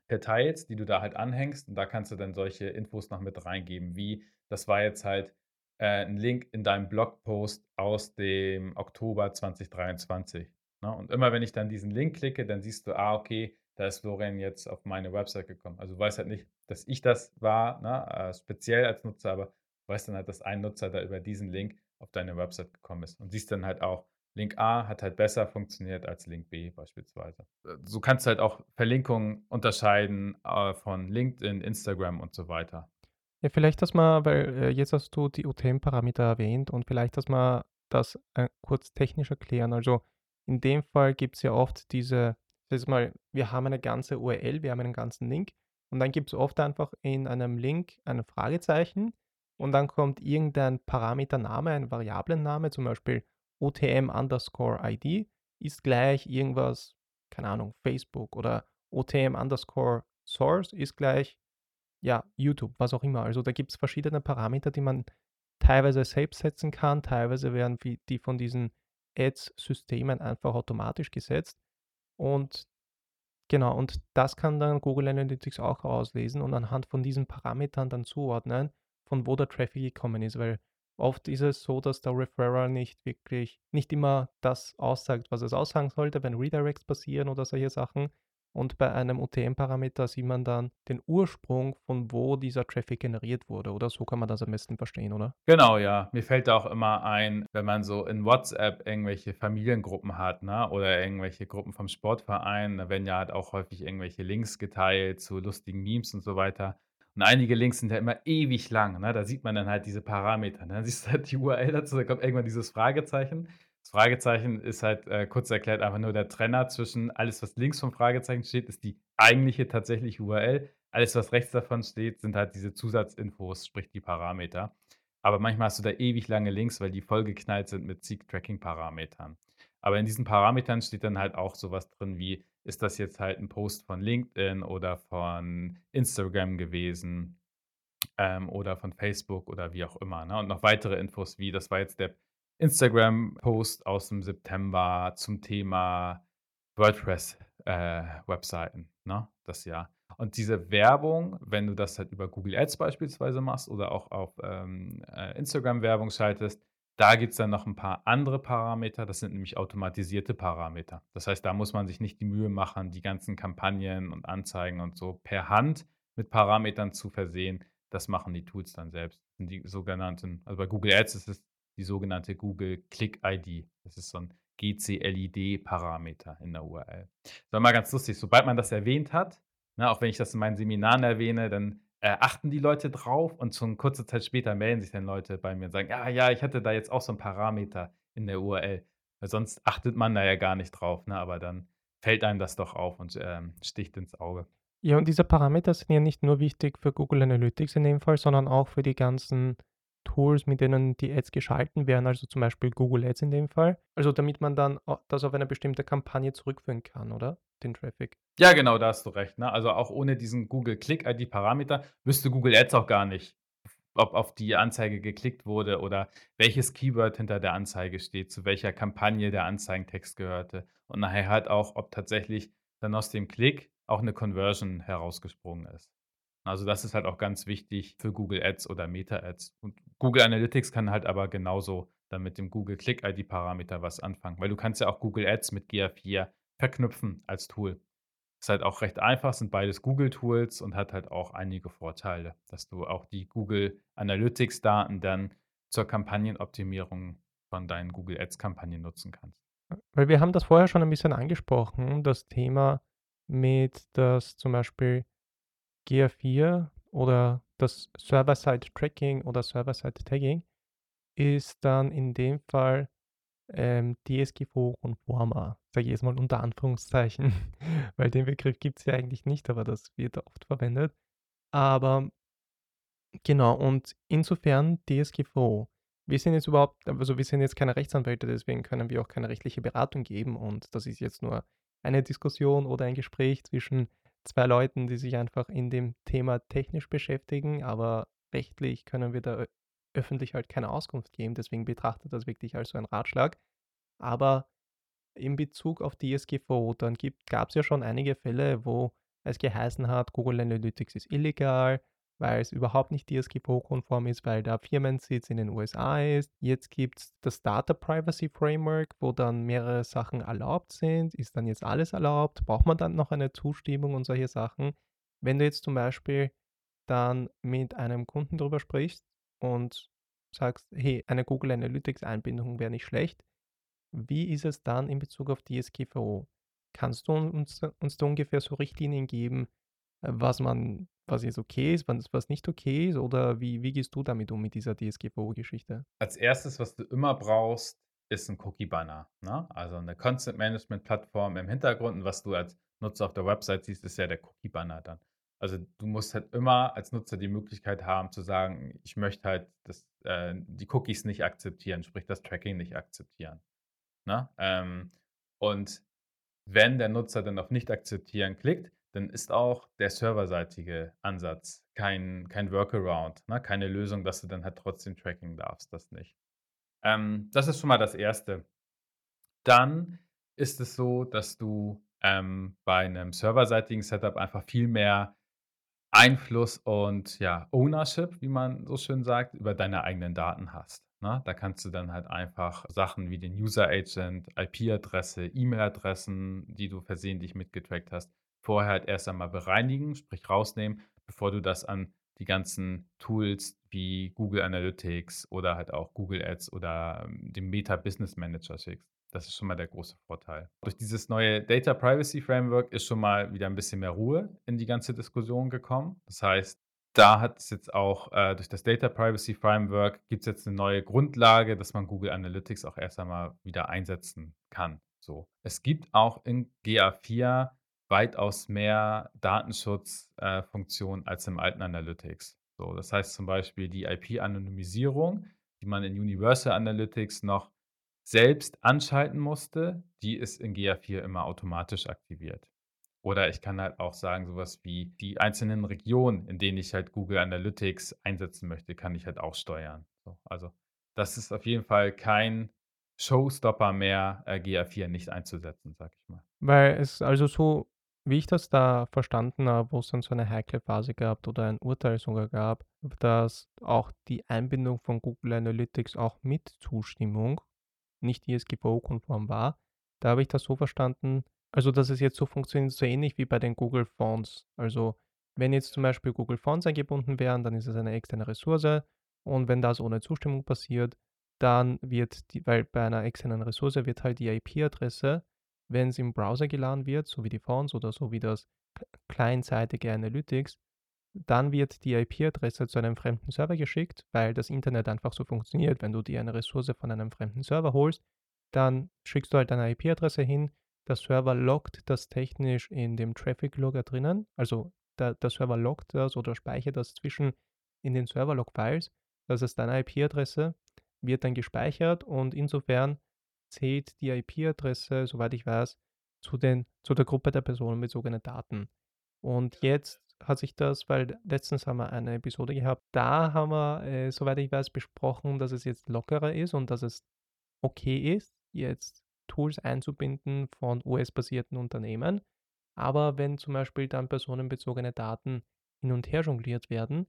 Speaker 1: verteilst, die du da halt anhängst. Und da kannst du dann solche Infos noch mit reingeben, wie das war jetzt halt äh, ein Link in deinem Blogpost aus dem Oktober 2023. Ne? Und immer wenn ich dann diesen Link klicke, dann siehst du, ah, okay, da ist Florian jetzt auf meine Website gekommen. Also du weißt halt nicht, dass ich das war, ne? äh, speziell als Nutzer, aber du weißt dann halt, dass ein Nutzer da über diesen Link auf deine Website gekommen ist. Und siehst dann halt auch, Link A hat halt besser funktioniert als Link B beispielsweise. Äh, so kannst du halt auch Verlinkungen unterscheiden äh, von LinkedIn, Instagram und so weiter.
Speaker 2: Ja, vielleicht, dass man, weil äh, jetzt hast du die UTM-Parameter erwähnt und vielleicht, dass man das äh, kurz technisch erklären. Also in dem Fall gibt es ja oft diese, das mal, wir haben eine ganze URL, wir haben einen ganzen Link und dann gibt es oft einfach in einem Link ein Fragezeichen und dann kommt irgendein Parametername, ein Variablenname, zum Beispiel OTM underscore ID ist gleich irgendwas, keine Ahnung, Facebook oder OTM underscore Source ist gleich, ja, YouTube, was auch immer. Also da gibt es verschiedene Parameter, die man teilweise selbst setzen kann, teilweise werden die von diesen Ads-Systemen einfach automatisch gesetzt. Und genau, und das kann dann Google Analytics auch auslesen und anhand von diesen Parametern dann zuordnen, von wo der Traffic gekommen ist, weil Oft ist es so, dass der Referrer nicht wirklich nicht immer das aussagt, was es aussagen sollte, wenn Redirects passieren oder solche Sachen. Und bei einem UTM-Parameter sieht man dann den Ursprung, von wo dieser Traffic generiert wurde. Oder so kann man das am besten verstehen, oder?
Speaker 1: Genau, ja. Mir fällt da auch immer ein, wenn man so in WhatsApp irgendwelche Familiengruppen hat, ne? Oder irgendwelche Gruppen vom Sportverein, da werden ja halt auch häufig irgendwelche Links geteilt zu lustigen Memes und so weiter. Und einige Links sind ja immer ewig lang, ne? Da sieht man dann halt diese Parameter, ne? Dann siehst du halt die URL dazu, da kommt irgendwann dieses Fragezeichen. Das Fragezeichen ist halt, äh, kurz erklärt, einfach nur der Trenner zwischen alles, was links vom Fragezeichen steht, ist die eigentliche tatsächliche URL. Alles, was rechts davon steht, sind halt diese Zusatzinfos, sprich die Parameter. Aber manchmal hast du da ewig lange Links, weil die vollgeknallt sind mit Seek-Tracking-Parametern. Aber in diesen Parametern steht dann halt auch sowas drin wie, ist das jetzt halt ein Post von LinkedIn oder von Instagram gewesen ähm, oder von Facebook oder wie auch immer. Ne? Und noch weitere Infos wie, das war jetzt der Instagram-Post aus dem September zum Thema WordPress-Webseiten, äh, ne? das Jahr. Und diese Werbung, wenn du das halt über Google Ads beispielsweise machst oder auch auf ähm, äh, Instagram Werbung schaltest, da gibt es dann noch ein paar andere Parameter. Das sind nämlich automatisierte Parameter. Das heißt, da muss man sich nicht die Mühe machen, die ganzen Kampagnen und Anzeigen und so per Hand mit Parametern zu versehen. Das machen die Tools dann selbst. Die sogenannten, also bei Google Ads ist es die sogenannte Google Click ID. Das ist so ein GCLID-Parameter in der URL. Das war mal ganz lustig. Sobald man das erwähnt hat, ne, auch wenn ich das in meinen Seminaren erwähne, dann äh, achten die Leute drauf und schon kurze Zeit später melden sich dann Leute bei mir und sagen, ja, ja, ich hatte da jetzt auch so ein Parameter in der URL. Weil sonst achtet man da ja gar nicht drauf, ne? aber dann fällt einem das doch auf und ähm, sticht ins Auge.
Speaker 2: Ja, und diese Parameter sind ja nicht nur wichtig für Google Analytics in dem Fall, sondern auch für die ganzen Tools, mit denen die Ads geschalten werden, also zum Beispiel Google Ads in dem Fall. Also damit man dann das auf eine bestimmte Kampagne zurückführen kann, oder? Den Traffic.
Speaker 1: Ja, genau, da hast du recht. Ne? Also auch ohne diesen Google Click-ID-Parameter wüsste Google Ads auch gar nicht, ob auf die Anzeige geklickt wurde oder welches Keyword hinter der Anzeige steht, zu welcher Kampagne der Anzeigentext gehörte und nachher halt auch, ob tatsächlich dann aus dem Klick auch eine Conversion herausgesprungen ist. Also das ist halt auch ganz wichtig für Google Ads oder Meta Ads. Und Google Analytics kann halt aber genauso dann mit dem Google Click ID Parameter was anfangen, weil du kannst ja auch Google Ads mit GA4 verknüpfen als Tool. Ist halt auch recht einfach, sind beides Google Tools und hat halt auch einige Vorteile, dass du auch die Google Analytics Daten dann zur Kampagnenoptimierung von deinen Google Ads Kampagnen nutzen kannst.
Speaker 2: Weil wir haben das vorher schon ein bisschen angesprochen, das Thema mit, dass zum Beispiel GA4 oder das Server-Side-Tracking oder Server-Side-Tagging ist dann in dem Fall ähm, DSGVO-konformer, sage ich jetzt mal unter Anführungszeichen, weil den Begriff gibt es ja eigentlich nicht, aber das wird oft verwendet. Aber genau, und insofern DSGVO. Wir sind jetzt überhaupt, also wir sind jetzt keine Rechtsanwälte, deswegen können wir auch keine rechtliche Beratung geben und das ist jetzt nur eine Diskussion oder ein Gespräch zwischen zwei Leuten, die sich einfach in dem Thema technisch beschäftigen, aber rechtlich können wir da öffentlich halt keine Auskunft geben. Deswegen betrachtet das wirklich als so ein Ratschlag. Aber in Bezug auf DSGVO, dann gab es ja schon einige Fälle, wo es geheißen hat, Google Analytics ist illegal, weil es überhaupt nicht DSGVO-konform ist, weil der Firmensitz in den USA ist. Jetzt gibt es das Data Privacy Framework, wo dann mehrere Sachen erlaubt sind. Ist dann jetzt alles erlaubt? Braucht man dann noch eine Zustimmung und solche Sachen? Wenn du jetzt zum Beispiel dann mit einem Kunden darüber sprichst und sagst, hey, eine Google Analytics-Einbindung wäre nicht schlecht, wie ist es dann in Bezug auf DSGVO? Kannst du uns, uns da ungefähr so Richtlinien geben, was man was jetzt okay ist, was, nicht okay ist? Oder wie, wie gehst du damit um mit dieser DSGVO-Geschichte?
Speaker 1: Als erstes, was du immer brauchst, ist ein Cookie-Banner. Ne? Also eine Content-Management-Plattform im Hintergrund. Und was du als Nutzer auf der Website siehst, ist ja der Cookie-Banner dann. Also du musst halt immer als Nutzer die Möglichkeit haben zu sagen, ich möchte halt das, äh, die Cookies nicht akzeptieren, sprich das Tracking nicht akzeptieren. Ne? Ähm, und wenn der Nutzer dann auf Nicht akzeptieren klickt, dann ist auch der serverseitige Ansatz kein, kein Workaround, ne? keine Lösung, dass du dann halt trotzdem tracken darfst, das nicht. Ähm, das ist schon mal das Erste. Dann ist es so, dass du ähm, bei einem serverseitigen Setup einfach viel mehr Einfluss und ja, Ownership, wie man so schön sagt, über deine eigenen Daten hast. Ne? Da kannst du dann halt einfach Sachen wie den User Agent, IP-Adresse, E-Mail-Adressen, die du versehentlich mitgetrackt hast, vorher halt erst einmal bereinigen, sprich rausnehmen, bevor du das an die ganzen Tools wie Google Analytics oder halt auch Google Ads oder ähm, dem Meta Business Manager schickst. Das ist schon mal der große Vorteil. Durch dieses neue Data Privacy Framework ist schon mal wieder ein bisschen mehr Ruhe in die ganze Diskussion gekommen. Das heißt, da hat es jetzt auch äh, durch das Data Privacy Framework gibt es jetzt eine neue Grundlage, dass man Google Analytics auch erst einmal wieder einsetzen kann. So. Es gibt auch in GA4 weitaus mehr Datenschutzfunktionen äh, als im alten Analytics. So, das heißt zum Beispiel die IP-Anonymisierung, die man in Universal Analytics noch selbst anschalten musste, die ist in GA4 immer automatisch aktiviert. Oder ich kann halt auch sagen, sowas wie die einzelnen Regionen, in denen ich halt Google Analytics einsetzen möchte, kann ich halt auch steuern. So, also das ist auf jeden Fall kein Showstopper mehr, äh, GA4 nicht einzusetzen, sag ich mal.
Speaker 2: Weil es also so, wie ich das da verstanden habe, wo es dann so eine heikle Phase gab oder ein Urteil sogar gab, dass auch die Einbindung von Google Analytics auch mit Zustimmung nicht DSGVO-konform war. Da habe ich das so verstanden, also dass es jetzt so funktioniert, so ähnlich wie bei den Google Fonts. Also wenn jetzt zum Beispiel Google Fonts eingebunden wären, dann ist es eine externe Ressource und wenn das ohne Zustimmung passiert, dann wird die, weil bei einer externen Ressource wird halt die IP-Adresse, wenn es im Browser geladen wird, so wie die Fonts oder so wie das kleinseitige Analytics, dann wird die IP-Adresse zu einem fremden Server geschickt, weil das Internet einfach so funktioniert. Wenn du dir eine Ressource von einem fremden Server holst, dann schickst du halt eine IP-Adresse hin. Der Server loggt das technisch in dem Traffic-Logger drinnen. Also der, der Server loggt das oder speichert das zwischen in den Server-Log-Files. Das ist deine IP-Adresse, wird dann gespeichert und insofern zählt die IP-Adresse, soweit ich weiß, zu, den, zu der Gruppe der personenbezogenen Daten. Und jetzt hat sich das, weil letztens haben wir eine Episode gehabt, da haben wir, äh, soweit ich weiß, besprochen, dass es jetzt lockerer ist und dass es okay ist, jetzt Tools einzubinden von US-basierten Unternehmen. Aber wenn zum Beispiel dann personenbezogene Daten hin und her jongliert werden,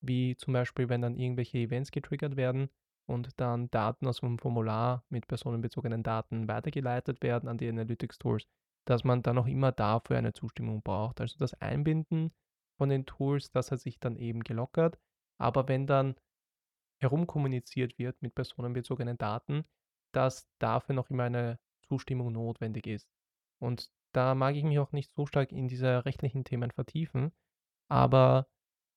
Speaker 2: wie zum Beispiel, wenn dann irgendwelche Events getriggert werden und dann Daten aus dem Formular mit personenbezogenen Daten weitergeleitet werden an die Analytics-Tools, dass man dann noch immer dafür eine Zustimmung braucht. Also das Einbinden von den Tools, das hat sich dann eben gelockert. Aber wenn dann herumkommuniziert wird mit personenbezogenen Daten, dass dafür noch immer eine Zustimmung notwendig ist. Und da mag ich mich auch nicht so stark in diese rechtlichen Themen vertiefen, aber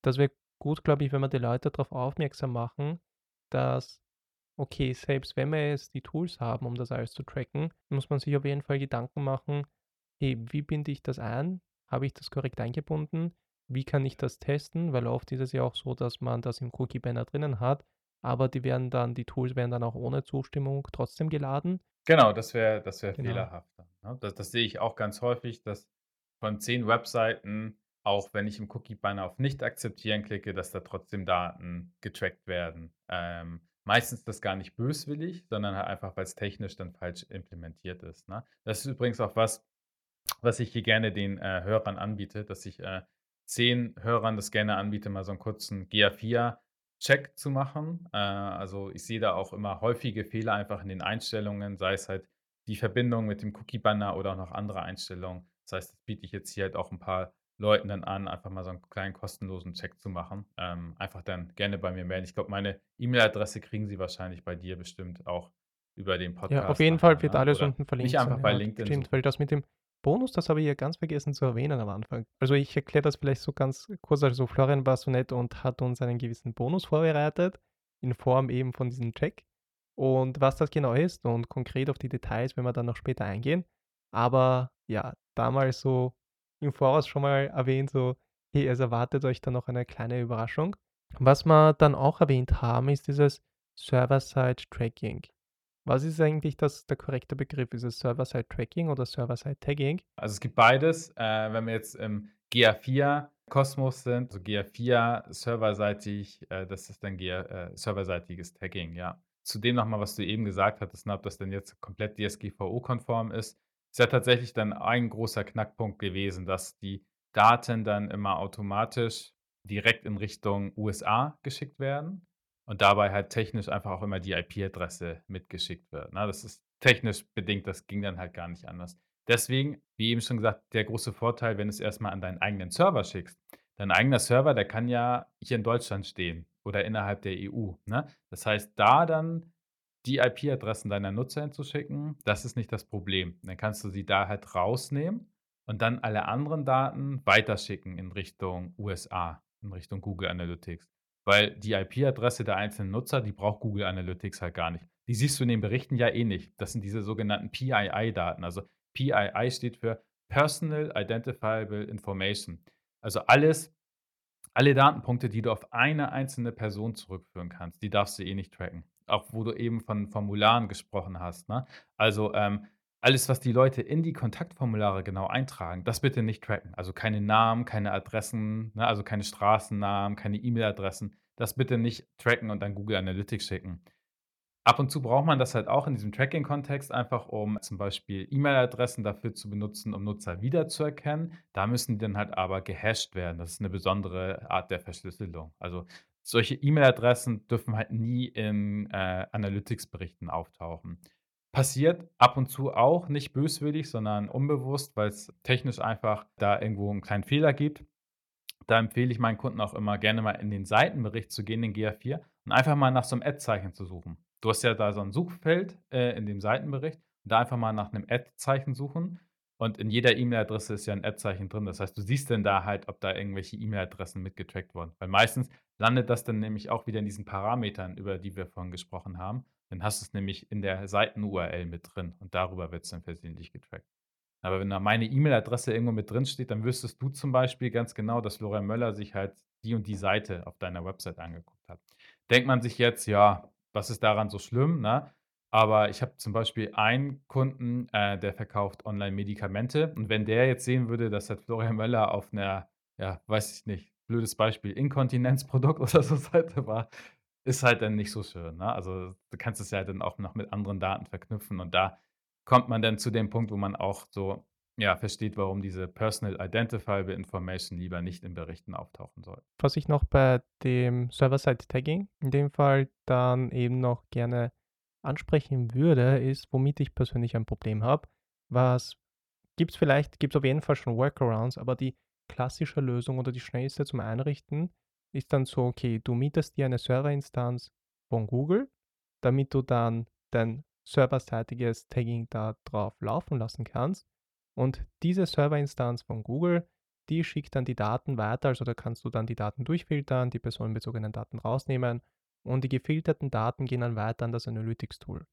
Speaker 2: das wäre gut, glaube ich, wenn wir die Leute darauf aufmerksam machen, dass, okay, selbst wenn wir jetzt die Tools haben, um das alles zu tracken, muss man sich auf jeden Fall Gedanken machen, hey, wie binde ich das ein? Habe ich das korrekt eingebunden? Wie kann ich das testen? Weil oft ist es ja auch so, dass man das im Cookie Banner drinnen hat, aber die werden dann, die Tools werden dann auch ohne Zustimmung trotzdem geladen.
Speaker 1: Genau, das wäre das wär genau. fehlerhafter. Ne? Das, das sehe ich auch ganz häufig, dass von zehn Webseiten, auch wenn ich im Cookie Banner auf Nicht akzeptieren klicke, dass da trotzdem Daten getrackt werden. Ähm, meistens das gar nicht böswillig, sondern halt einfach, weil es technisch dann falsch implementiert ist. Ne? Das ist übrigens auch was, was ich hier gerne den äh, Hörern anbiete, dass ich äh, zehn Hörern das gerne anbiete, mal so einen kurzen GA4-Check zu machen. Äh, also ich sehe da auch immer häufige Fehler einfach in den Einstellungen, sei es halt die Verbindung mit dem Cookie-Banner oder auch noch andere Einstellungen. Das heißt, das biete ich jetzt hier halt auch ein paar Leuten dann an, einfach mal so einen kleinen kostenlosen Check zu machen. Ähm, einfach dann gerne bei mir melden. Ich glaube, meine E-Mail-Adresse kriegen Sie wahrscheinlich bei dir bestimmt auch über den Podcast.
Speaker 2: Ja, auf jeden Fall wird ne? alles unten verlinkt.
Speaker 1: Nicht einfach bei LinkedIn.
Speaker 2: Stimmt, weil das mit dem Bonus, das habe ich ja ganz vergessen zu erwähnen am Anfang. Also ich erkläre das vielleicht so ganz kurz. Also Florian war so nett und hat uns einen gewissen Bonus vorbereitet, in Form eben von diesem Check. Und was das genau ist und konkret auf die Details, wenn wir dann noch später eingehen. Aber ja, damals so im Voraus schon mal erwähnt, so, hey, es erwartet euch dann noch eine kleine Überraschung. Was wir dann auch erwähnt haben, ist dieses Server-Side-Tracking. Was ist eigentlich das, der korrekte Begriff? Ist es Server-Side-Tracking oder Server-Side-Tagging?
Speaker 1: Also es gibt beides. Äh, wenn wir jetzt im GA4-Kosmos sind, also GA4 serverseitig, äh, das ist dann äh, serverseitiges Tagging, ja. Zudem nochmal, was du eben gesagt hattest, ob das denn jetzt komplett DSGVO-konform ist, ist ja tatsächlich dann ein großer Knackpunkt gewesen, dass die Daten dann immer automatisch direkt in Richtung USA geschickt werden und dabei halt technisch einfach auch immer die IP-Adresse mitgeschickt wird. Na, ne? das ist technisch bedingt, das ging dann halt gar nicht anders. Deswegen, wie eben schon gesagt, der große Vorteil, wenn du es erstmal an deinen eigenen Server schickst. Dein eigener Server, der kann ja hier in Deutschland stehen oder innerhalb der EU. Ne? Das heißt, da dann die IP-Adressen deiner Nutzer hinzuschicken, das ist nicht das Problem. Dann kannst du sie da halt rausnehmen und dann alle anderen Daten weiterschicken in Richtung USA. in Richtung Google Analytics. Weil die IP-Adresse der einzelnen Nutzer, die braucht Google Analytics halt gar nicht. Die siehst du in den Berichten ja eh nicht. Das sind diese sogenannten PII-Daten. Also PII steht für Personal Identifiable Information. Also alles, alle Datenpunkte, die du auf eine einzelne Person zurückführen kannst, die darfst du eh nicht tracken. Auch wo du eben von Formularen gesprochen hast. Ne? Also ähm, alles, was die Leute in die Kontaktformulare genau eintragen, das bitte nicht tracken. Also keine Namen, keine Adressen, ne? also keine Straßennamen, keine E-Mail-Adressen. Das bitte nicht tracken und dann Google Analytics schicken. Ab und zu braucht man das halt auch in diesem Tracking-Kontext, einfach um zum Beispiel E-Mail-Adressen dafür zu benutzen, um Nutzer wiederzuerkennen. Da müssen die dann halt aber gehasht werden. Das ist eine besondere Art der Verschlüsselung. Also solche E-Mail-Adressen dürfen halt nie in äh, Analytics-Berichten auftauchen. Passiert ab und zu auch nicht böswillig, sondern unbewusst, weil es technisch einfach da irgendwo einen kleinen Fehler gibt. Da empfehle ich meinen Kunden auch immer gerne mal in den Seitenbericht zu gehen, den GA4, und einfach mal nach so einem Ad-Zeichen zu suchen. Du hast ja da so ein Suchfeld äh, in dem Seitenbericht und da einfach mal nach einem Ad-Zeichen suchen. Und in jeder E-Mail-Adresse ist ja ein Ad-Zeichen drin. Das heißt, du siehst dann da halt, ob da irgendwelche E-Mail-Adressen mitgetrackt wurden. Weil meistens landet das dann nämlich auch wieder in diesen Parametern, über die wir vorhin gesprochen haben. Dann hast du es nämlich in der Seiten-URL mit drin und darüber wird es dann versehentlich getrackt. Aber wenn da meine E-Mail-Adresse irgendwo mit drin steht, dann wüsstest du zum Beispiel ganz genau, dass Florian Möller sich halt die und die Seite auf deiner Website angeguckt hat. Denkt man sich jetzt, ja, was ist daran so schlimm, ne? Aber ich habe zum Beispiel einen Kunden, äh, der verkauft Online-Medikamente. Und wenn der jetzt sehen würde, dass halt Florian Möller auf einer, ja, weiß ich nicht, blödes Beispiel, Inkontinenzprodukt oder so Seite war, ist halt dann nicht so schön. Ne? Also du kannst es ja dann auch noch mit anderen Daten verknüpfen. Und da kommt man dann zu dem Punkt, wo man auch so ja, versteht, warum diese Personal Identifiable Information lieber nicht in Berichten auftauchen soll.
Speaker 2: Was ich noch bei dem Server-Side-Tagging in dem Fall dann eben noch gerne ansprechen würde, ist, womit ich persönlich ein Problem habe. Was gibt es vielleicht, gibt es auf jeden Fall schon Workarounds, aber die klassische Lösung oder die schnellste zum Einrichten ist dann so, okay, du mietest dir eine Serverinstanz von Google, damit du dann dein serverseitiges Tagging da drauf laufen lassen kannst. Und diese Serverinstanz von Google, die schickt dann die Daten weiter, also da kannst du dann die Daten durchfiltern, die personenbezogenen Daten rausnehmen und die gefilterten Daten gehen dann weiter an das Analytics-Tool.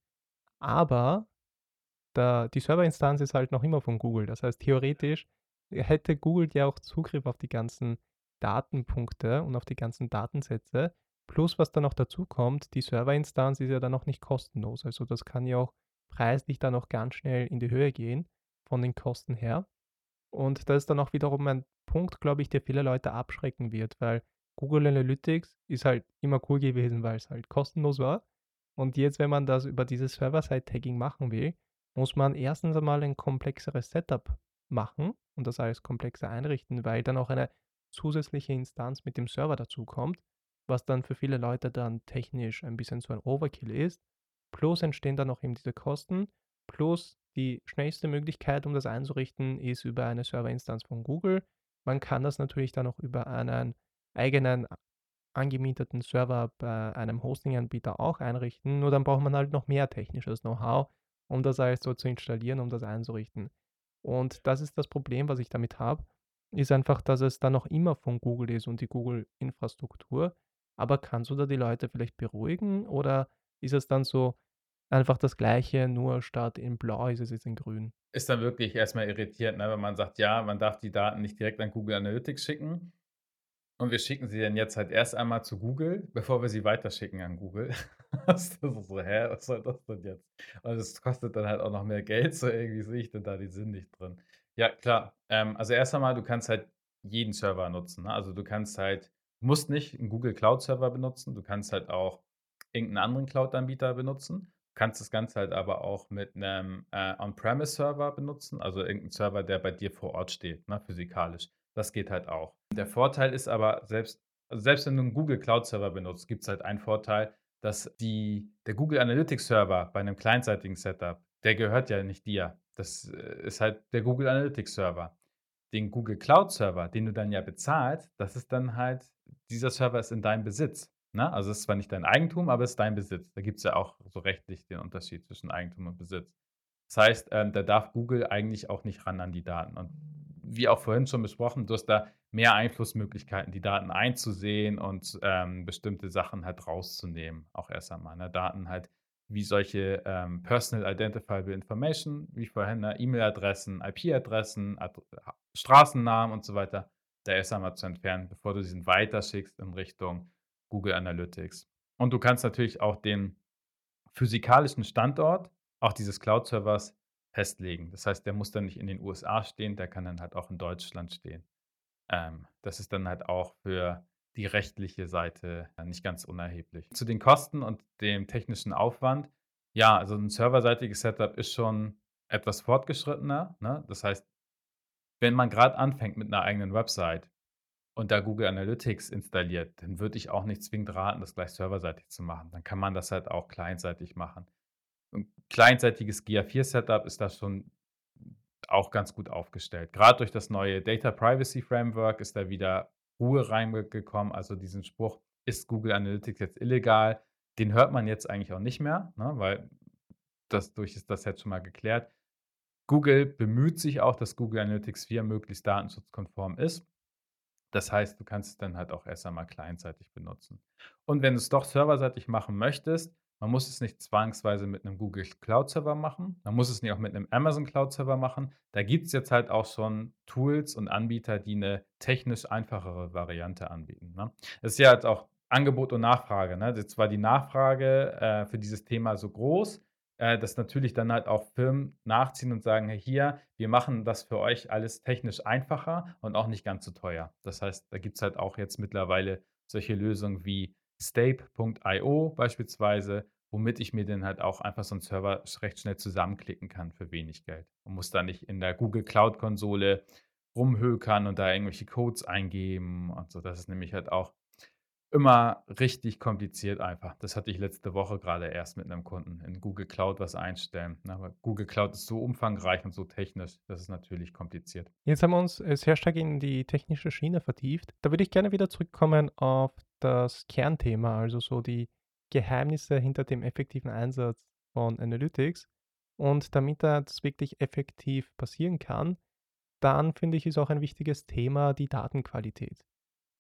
Speaker 2: Aber der, die Serverinstanz ist halt noch immer von Google. Das heißt, theoretisch hätte Google ja auch Zugriff auf die ganzen Datenpunkte und auf die ganzen Datensätze. Plus, was dann noch dazu kommt, die Serverinstanz ist ja dann noch nicht kostenlos. Also das kann ja auch preislich dann auch ganz schnell in die Höhe gehen von den Kosten her. Und das ist dann auch wiederum ein Punkt, glaube ich, der viele Leute abschrecken wird, weil Google Analytics ist halt immer cool gewesen, weil es halt kostenlos war. Und jetzt, wenn man das über dieses Server-Side-Tagging machen will, muss man erstens einmal ein komplexeres Setup machen und das alles komplexer einrichten, weil dann auch eine zusätzliche Instanz mit dem Server dazu kommt, was dann für viele Leute dann technisch ein bisschen so ein Overkill ist. Plus entstehen dann auch eben diese Kosten Plus die schnellste Möglichkeit, um das einzurichten, ist über eine Serverinstanz von Google. Man kann das natürlich dann auch über einen eigenen angemieteten Server bei einem Hosting-Anbieter auch einrichten. Nur dann braucht man halt noch mehr technisches Know-how, um das alles so zu installieren, um das einzurichten. Und das ist das Problem, was ich damit habe, ist einfach, dass es dann noch immer von Google ist und die Google-Infrastruktur. Aber kannst du da die Leute vielleicht beruhigen oder ist es dann so, einfach das Gleiche, nur statt in blau ist es jetzt in grün.
Speaker 1: Ist dann wirklich erstmal irritierend, ne, wenn man sagt, ja, man darf die Daten nicht direkt an Google Analytics schicken. Und wir schicken sie dann jetzt halt erst einmal zu Google, bevor wir sie weiterschicken an Google. das ist so, hä, was soll das denn jetzt? Und es kostet dann halt auch noch mehr Geld, so irgendwie sehe ich denn da den Sinn nicht drin. Ja, klar. Ähm, also erst einmal, du kannst halt jeden Server nutzen. Ne? Also du kannst halt, musst nicht einen Google Cloud Server benutzen, du kannst halt auch irgendeinen anderen Cloud-Anbieter benutzen kannst das Ganze halt aber auch mit einem äh, On-Premise-Server benutzen, also irgendein Server, der bei dir vor Ort steht, ne, physikalisch. Das geht halt auch. Der Vorteil ist aber, selbst, also selbst wenn du einen Google Cloud-Server benutzt, gibt es halt einen Vorteil, dass die, der Google Analytics-Server bei einem kleinseitigen Setup, der gehört ja nicht dir. Das äh, ist halt der Google Analytics-Server. Den Google Cloud-Server, den du dann ja bezahlst, das ist dann halt, dieser Server ist in deinem Besitz. Ne? Also es ist zwar nicht dein Eigentum, aber es ist dein Besitz. Da gibt es ja auch so rechtlich den Unterschied zwischen Eigentum und Besitz. Das heißt, ähm, da darf Google eigentlich auch nicht ran an die Daten. Und wie auch vorhin schon besprochen, du hast da mehr Einflussmöglichkeiten, die Daten einzusehen und ähm, bestimmte Sachen halt rauszunehmen, auch erst einmal. Ne? Daten halt wie solche ähm, Personal Identifiable Information, wie vorhin, ne? E-Mail-Adressen, IP-Adressen, Ad Straßennamen und so weiter, da erst einmal zu entfernen, bevor du diesen weiterschickst in Richtung Google Analytics. Und du kannst natürlich auch den physikalischen Standort auch dieses Cloud-Servers festlegen. Das heißt, der muss dann nicht in den USA stehen, der kann dann halt auch in Deutschland stehen. Ähm, das ist dann halt auch für die rechtliche Seite nicht ganz unerheblich. Zu den Kosten und dem technischen Aufwand. Ja, also ein serverseitiges Setup ist schon etwas fortgeschrittener. Ne? Das heißt, wenn man gerade anfängt mit einer eigenen Website und da Google Analytics installiert, dann würde ich auch nicht zwingend raten, das gleich serverseitig zu machen. Dann kann man das halt auch clientseitig machen. Ein kleinseitiges GA4-Setup ist da schon auch ganz gut aufgestellt. Gerade durch das neue Data Privacy Framework ist da wieder Ruhe reingekommen. Also diesen Spruch, ist Google Analytics jetzt illegal? Den hört man jetzt eigentlich auch nicht mehr, ne? weil das durch ist das jetzt schon mal geklärt. Google bemüht sich auch, dass Google Analytics 4 möglichst datenschutzkonform ist. Das heißt, du kannst es dann halt auch erst einmal clientseitig benutzen. Und wenn du es doch serverseitig machen möchtest, man muss es nicht zwangsweise mit einem Google Cloud Server machen. Man muss es nicht auch mit einem Amazon Cloud Server machen. Da gibt es jetzt halt auch schon Tools und Anbieter, die eine technisch einfachere Variante anbieten. Ne? Das ist ja halt auch Angebot und Nachfrage. Ne? Jetzt war die Nachfrage äh, für dieses Thema so groß, äh, dass natürlich dann halt auch Firmen nachziehen und sagen, hey, hier, wir machen das für euch alles technisch einfacher und auch nicht ganz so teuer. Das heißt, da gibt es halt auch jetzt mittlerweile solche Lösungen wie Stape.io beispielsweise, womit ich mir dann halt auch einfach so einen Server recht schnell zusammenklicken kann für wenig Geld und muss da nicht in der Google Cloud Konsole rumhökern und da irgendwelche Codes eingeben und so. Das ist nämlich halt auch immer richtig kompliziert einfach. Das hatte ich letzte Woche gerade erst mit einem Kunden in Google Cloud was einstellen. Ne? Aber Google Cloud ist so umfangreich und so technisch, das ist natürlich kompliziert.
Speaker 2: Jetzt haben wir uns äh, sehr stark in die technische Schiene vertieft. Da würde ich gerne wieder zurückkommen auf das Kernthema, also so die Geheimnisse hinter dem effektiven Einsatz von Analytics. Und damit das wirklich effektiv passieren kann, dann finde ich, ist auch ein wichtiges Thema die Datenqualität.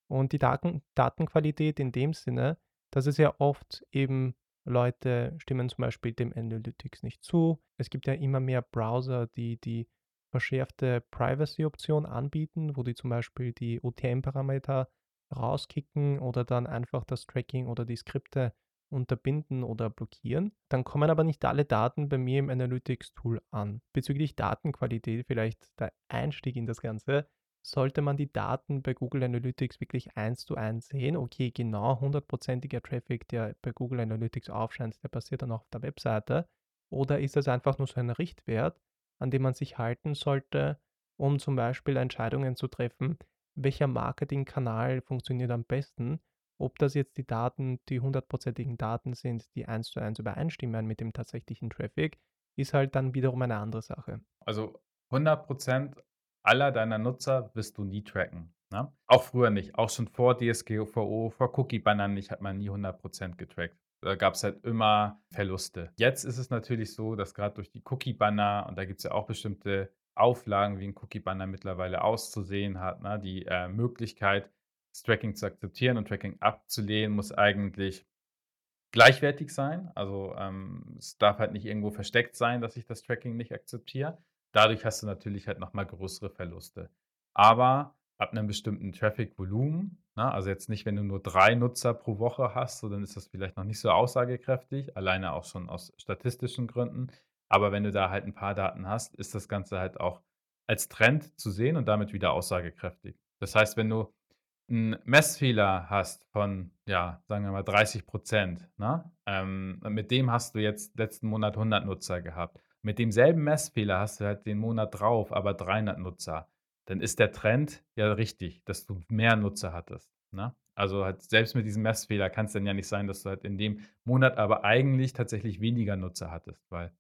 Speaker 2: Und die Daten Datenqualität in dem Sinne, dass es ja oft eben Leute stimmen zum Beispiel dem Analytics nicht zu. Es gibt ja immer mehr Browser, die die verschärfte Privacy-Option anbieten, wo die zum Beispiel die OTM-Parameter rauskicken oder dann einfach das Tracking oder die Skripte unterbinden oder blockieren. Dann kommen aber nicht alle Daten bei mir im Analytics-Tool an. Bezüglich Datenqualität vielleicht der Einstieg in das Ganze sollte man die Daten bei Google Analytics wirklich eins zu eins sehen. Okay, genau hundertprozentiger Traffic, der bei Google Analytics aufscheint, der passiert dann auch auf der Webseite. Oder ist das einfach nur so ein Richtwert, an dem man sich halten sollte, um zum Beispiel Entscheidungen zu treffen, welcher Marketingkanal funktioniert am besten, ob das jetzt die Daten, die hundertprozentigen Daten sind, die eins zu eins übereinstimmen mit dem tatsächlichen Traffic, ist halt dann wiederum eine andere Sache.
Speaker 1: Also 100% aller deiner Nutzer wirst du nie tracken. Ne? Auch früher nicht. Auch schon vor DSGVO, vor Cookie-Bannern nicht, hat man nie 100% getrackt. Da gab es halt immer Verluste. Jetzt ist es natürlich so, dass gerade durch die Cookie-Banner, und da gibt es ja auch bestimmte Auflagen, wie ein Cookie-Banner mittlerweile auszusehen hat, ne? die äh, Möglichkeit, das Tracking zu akzeptieren und Tracking abzulehnen, muss eigentlich gleichwertig sein. Also ähm, es darf halt nicht irgendwo versteckt sein, dass ich das Tracking nicht akzeptiere. Dadurch hast du natürlich halt nochmal größere Verluste. Aber ab einem bestimmten Traffic-Volumen, ne, also jetzt nicht, wenn du nur drei Nutzer pro Woche hast, so dann ist das vielleicht noch nicht so aussagekräftig, alleine auch schon aus statistischen Gründen. Aber wenn du da halt ein paar Daten hast, ist das Ganze halt auch als Trend zu sehen und damit wieder aussagekräftig. Das heißt, wenn du einen Messfehler hast von, ja, sagen wir mal 30 Prozent, ne? Ähm, mit dem hast du jetzt letzten Monat 100 Nutzer gehabt mit demselben Messfehler hast du halt den Monat drauf, aber 300 Nutzer. Dann ist der Trend ja richtig, dass du mehr Nutzer hattest. Ne? Also halt selbst mit diesem Messfehler kann es dann ja nicht sein, dass du halt in dem Monat aber eigentlich tatsächlich weniger Nutzer hattest, weil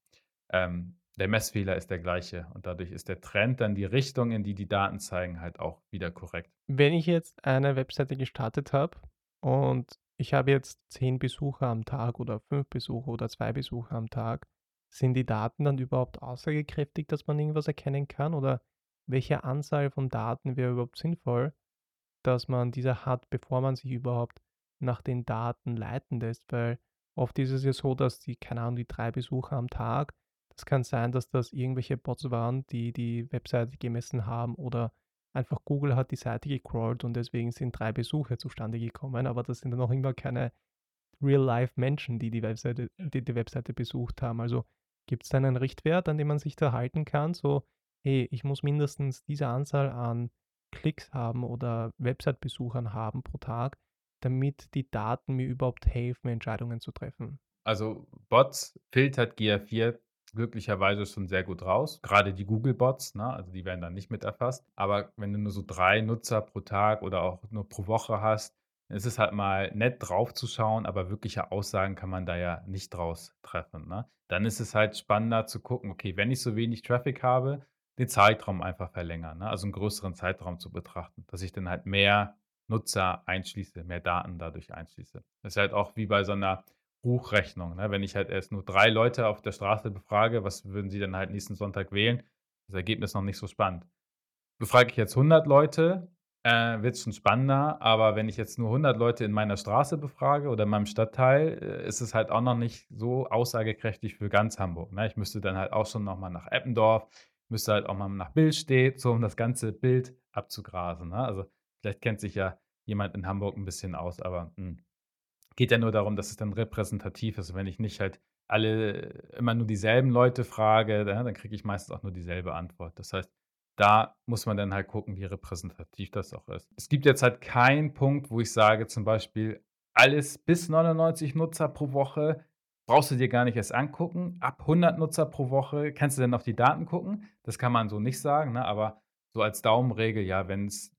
Speaker 1: ähm, der Messfehler ist der gleiche und dadurch ist der Trend dann die Richtung, in die die Daten zeigen, halt auch wieder korrekt.
Speaker 2: Wenn ich jetzt eine Webseite gestartet habe und ich habe jetzt zehn Besucher am Tag oder fünf Besucher oder zwei Besucher am Tag, sind die Daten dann überhaupt aussagekräftig, dass man irgendwas erkennen kann? Oder welche Anzahl von Daten wäre überhaupt sinnvoll, dass man diese hat, bevor man sich überhaupt nach den Daten leiten lässt, weil oft ist es ja so, dass die, keine Ahnung, die drei Besucher am Tag, das kann sein, dass das irgendwelche Bots waren, die die Webseite gemessen haben oder einfach Google hat die Seite gecrawlt und deswegen sind drei Besuche zustande gekommen, aber das sind dann noch immer keine Real-Life-Menschen, die die Webseite, die die Webseite besucht haben. Also gibt es dann einen Richtwert, an dem man sich da halten kann, so, hey, ich muss mindestens diese Anzahl an Klicks haben oder Website-Besuchern haben pro Tag, damit die Daten mir überhaupt helfen, Entscheidungen zu treffen.
Speaker 1: Also Bots filtert GA4 glücklicherweise schon sehr gut raus. Gerade die Google-Bots, ne? also die werden dann nicht mit erfasst. Aber wenn du nur so drei Nutzer pro Tag oder auch nur pro Woche hast, dann ist es halt mal nett drauf zu schauen, aber wirkliche Aussagen kann man da ja nicht draus treffen. Ne? Dann ist es halt spannender zu gucken, okay, wenn ich so wenig Traffic habe, den Zeitraum einfach verlängern, ne? also einen größeren Zeitraum zu betrachten, dass ich dann halt mehr Nutzer einschließe, mehr Daten dadurch einschließe. Das ist halt auch wie bei so einer Buchrechnung. Ne? Wenn ich halt erst nur drei Leute auf der Straße befrage, was würden sie dann halt nächsten Sonntag wählen? Das Ergebnis ist noch nicht so spannend. Befrage ich jetzt 100 Leute, äh, wird es schon spannender, aber wenn ich jetzt nur 100 Leute in meiner Straße befrage oder in meinem Stadtteil, äh, ist es halt auch noch nicht so aussagekräftig für ganz Hamburg. Ne? Ich müsste dann halt auch schon nochmal nach Eppendorf, müsste halt auch mal nach Billstedt, so um das ganze Bild abzugrasen. Ne? Also vielleicht kennt sich ja jemand in Hamburg ein bisschen aus, aber mh, hm, geht ja nur darum, dass es dann repräsentativ ist. Wenn ich nicht halt alle immer nur dieselben Leute frage, dann kriege ich meistens auch nur dieselbe Antwort. Das heißt, da muss man dann halt gucken, wie repräsentativ das auch ist. Es gibt jetzt halt keinen Punkt, wo ich sage, zum Beispiel, alles bis 99 Nutzer pro Woche brauchst du dir gar nicht erst angucken. Ab 100 Nutzer pro Woche kannst du dann auf die Daten gucken. Das kann man so nicht sagen, ne? aber so als Daumenregel, ja, wenn es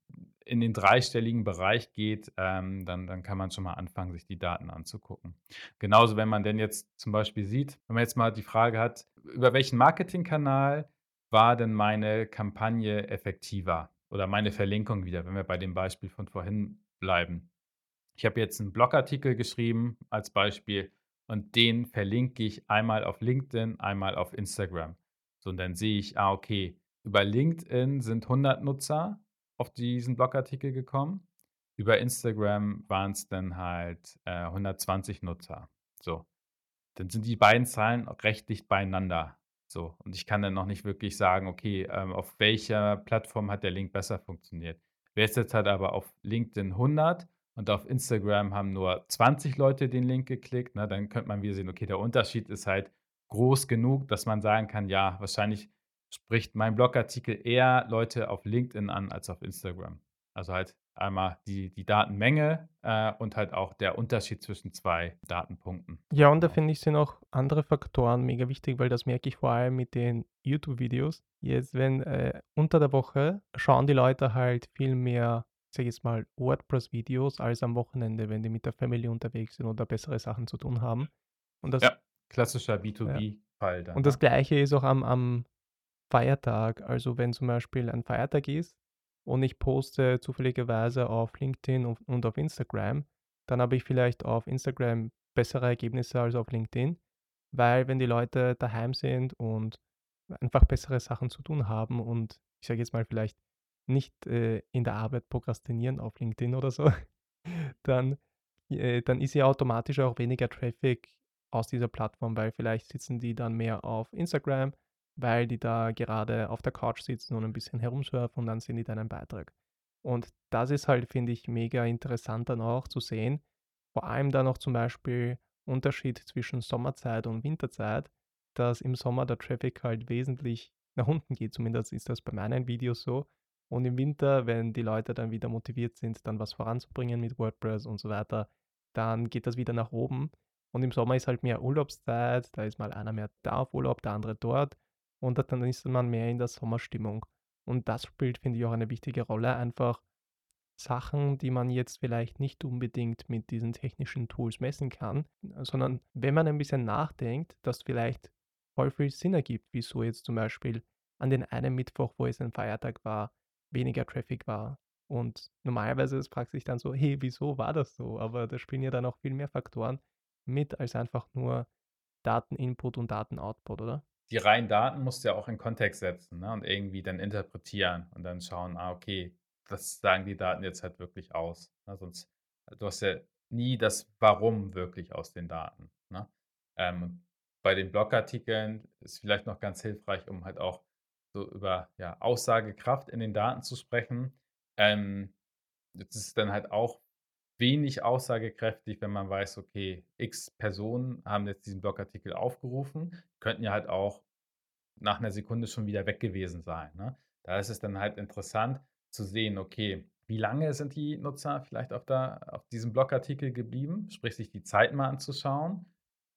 Speaker 1: in den dreistelligen Bereich geht, ähm, dann, dann kann man schon mal anfangen, sich die Daten anzugucken. Genauso, wenn man denn jetzt zum Beispiel sieht, wenn man jetzt mal die Frage hat, über welchen Marketingkanal war denn meine Kampagne effektiver oder meine Verlinkung wieder, wenn wir bei dem Beispiel von vorhin bleiben. Ich habe jetzt einen Blogartikel geschrieben als Beispiel und den verlinke ich einmal auf LinkedIn, einmal auf Instagram. So, und dann sehe ich, ah, okay, über LinkedIn sind 100 Nutzer auf diesen Blogartikel gekommen. Über Instagram waren es dann halt äh, 120 Nutzer. So. Dann sind die beiden Zahlen recht dicht beieinander. So. Und ich kann dann noch nicht wirklich sagen, okay, ähm, auf welcher Plattform hat der Link besser funktioniert. Wer ist jetzt halt aber auf LinkedIn 100 und auf Instagram haben nur 20 Leute den Link geklickt, ne, dann könnte man wieder sehen, okay, der Unterschied ist halt groß genug, dass man sagen kann, ja, wahrscheinlich spricht mein Blogartikel eher Leute auf LinkedIn an als auf Instagram. Also halt einmal die, die Datenmenge äh, und halt auch der Unterschied zwischen zwei Datenpunkten.
Speaker 2: Ja, und da genau. finde ich, sind auch andere Faktoren mega wichtig, weil das merke ich vor allem mit den YouTube-Videos. Jetzt, wenn äh, unter der Woche schauen die Leute halt viel mehr, sag ich jetzt mal, WordPress-Videos als am Wochenende, wenn die mit der Family unterwegs sind oder bessere Sachen zu tun haben.
Speaker 1: Und das, ja, klassischer B2B-Fall.
Speaker 2: Ja. Und das gleiche ist auch am, am Feiertag. Also wenn zum Beispiel ein Feiertag ist und ich poste zufälligerweise auf LinkedIn und auf Instagram, dann habe ich vielleicht auf Instagram bessere Ergebnisse als auf LinkedIn, weil wenn die Leute daheim sind und einfach bessere Sachen zu tun haben und ich sage jetzt mal vielleicht nicht äh, in der Arbeit prokrastinieren auf LinkedIn oder so, dann, äh, dann ist ja automatisch auch weniger Traffic aus dieser Plattform, weil vielleicht sitzen die dann mehr auf Instagram weil die da gerade auf der Couch sitzen und ein bisschen herumsurfen und dann sehen die deinen Beitrag. Und das ist halt, finde ich, mega interessant dann auch zu sehen. Vor allem dann auch zum Beispiel Unterschied zwischen Sommerzeit und Winterzeit, dass im Sommer der Traffic halt wesentlich nach unten geht. Zumindest ist das bei meinen Videos so. Und im Winter, wenn die Leute dann wieder motiviert sind, dann was voranzubringen mit WordPress und so weiter, dann geht das wieder nach oben. Und im Sommer ist halt mehr Urlaubszeit, da ist mal einer mehr da auf Urlaub, der andere dort und dann ist man mehr in der Sommerstimmung. Und das spielt, finde ich, auch eine wichtige Rolle. Einfach Sachen, die man jetzt vielleicht nicht unbedingt mit diesen technischen Tools messen kann, sondern wenn man ein bisschen nachdenkt, dass vielleicht voll viel Sinn ergibt, wieso jetzt zum Beispiel an den einen Mittwoch, wo es ein Feiertag war, weniger Traffic war. Und normalerweise fragt sich dann so, hey, wieso war das so? Aber da spielen ja dann auch viel mehr Faktoren mit als einfach nur Dateninput und Datenoutput, oder?
Speaker 1: Die reinen Daten musst du ja auch in Kontext setzen ne? und irgendwie dann interpretieren und dann schauen, ah, okay, das sagen die Daten jetzt halt wirklich aus. Ne? Sonst, du hast ja nie das Warum wirklich aus den Daten. Ne? Ähm, bei den Blogartikeln ist vielleicht noch ganz hilfreich, um halt auch so über ja, Aussagekraft in den Daten zu sprechen. Ähm, das ist dann halt auch wenig aussagekräftig, wenn man weiß, okay, x Personen haben jetzt diesen Blogartikel aufgerufen, könnten ja halt auch nach einer Sekunde schon wieder weg gewesen sein. Ne? Da ist es dann halt interessant zu sehen, okay, wie lange sind die Nutzer vielleicht auf, der, auf diesem Blogartikel geblieben, sprich sich die Zeit mal anzuschauen.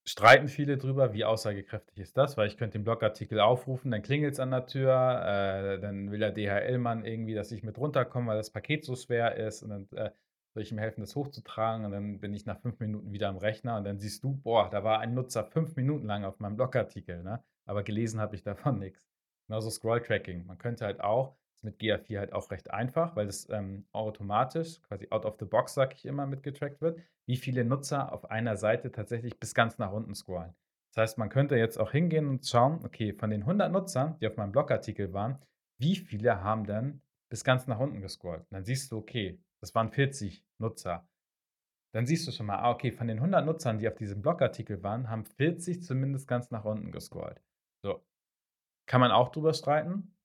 Speaker 1: Streiten viele drüber, wie aussagekräftig ist das, weil ich könnte den Blogartikel aufrufen, dann klingelt es an der Tür, äh, dann will der DHL-Mann irgendwie, dass ich mit runterkomme, weil das Paket so schwer ist und dann äh, soll ich ihm helfen, das hochzutragen und dann bin ich nach fünf Minuten wieder am Rechner und dann siehst du, boah, da war ein Nutzer fünf Minuten lang auf meinem Blogartikel, ne? aber gelesen habe ich davon nichts. Genauso Scroll-Tracking. Man könnte halt auch, ist mit GA4 halt auch recht einfach, weil das ähm, automatisch, quasi out of the box, sag ich immer, mitgetrackt wird, wie viele Nutzer auf einer Seite tatsächlich bis ganz nach unten scrollen. Das heißt, man könnte jetzt auch hingehen und schauen, okay, von den 100 Nutzern, die auf meinem Blogartikel waren, wie viele haben denn bis ganz nach unten gescrollt? Und dann siehst du, okay, das waren 40 Nutzer. Dann siehst du schon mal, ah, okay, von den 100 Nutzern, die auf diesem Blogartikel waren, haben 40 zumindest ganz nach unten gescrollt. So. Kann man auch drüber streiten,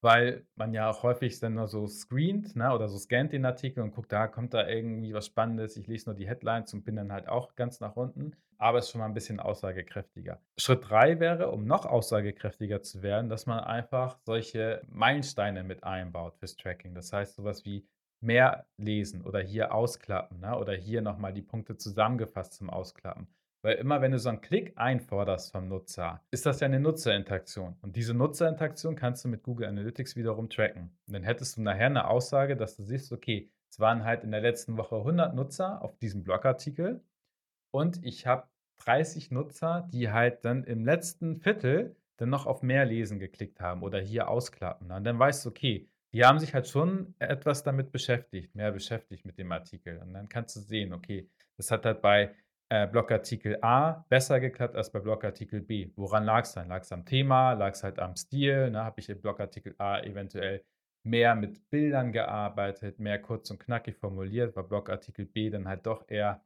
Speaker 1: weil man ja auch häufig dann nur so screent ne, oder so scannt den Artikel und guckt, da kommt da irgendwie was Spannendes. Ich lese nur die Headlines und bin dann halt auch ganz nach unten. Aber es ist schon mal ein bisschen aussagekräftiger. Schritt 3 wäre, um noch aussagekräftiger zu werden, dass man einfach solche Meilensteine mit einbaut fürs Tracking. Das heißt, sowas wie mehr lesen oder hier ausklappen ne? oder hier nochmal die Punkte zusammengefasst zum Ausklappen. Weil immer, wenn du so einen Klick einforderst vom Nutzer, ist das ja eine Nutzerinteraktion. Und diese Nutzerinteraktion kannst du mit Google Analytics wiederum tracken. Und dann hättest du nachher eine Aussage, dass du siehst, okay, es waren halt in der letzten Woche 100 Nutzer auf diesem Blogartikel und ich habe 30 Nutzer, die halt dann im letzten Viertel dann noch auf mehr Lesen geklickt haben oder hier ausklappen. Und dann weißt du, okay, die haben sich halt schon etwas damit beschäftigt, mehr beschäftigt mit dem Artikel. Und dann kannst du sehen, okay, das hat halt bei äh, Blogartikel A besser geklappt als bei Blogartikel B. Woran lag es dann? Lag es am Thema? Lag es halt am Stil? Ne? Habe ich im Blogartikel A eventuell mehr mit Bildern gearbeitet, mehr kurz und knackig formuliert, war Blogartikel B dann halt doch eher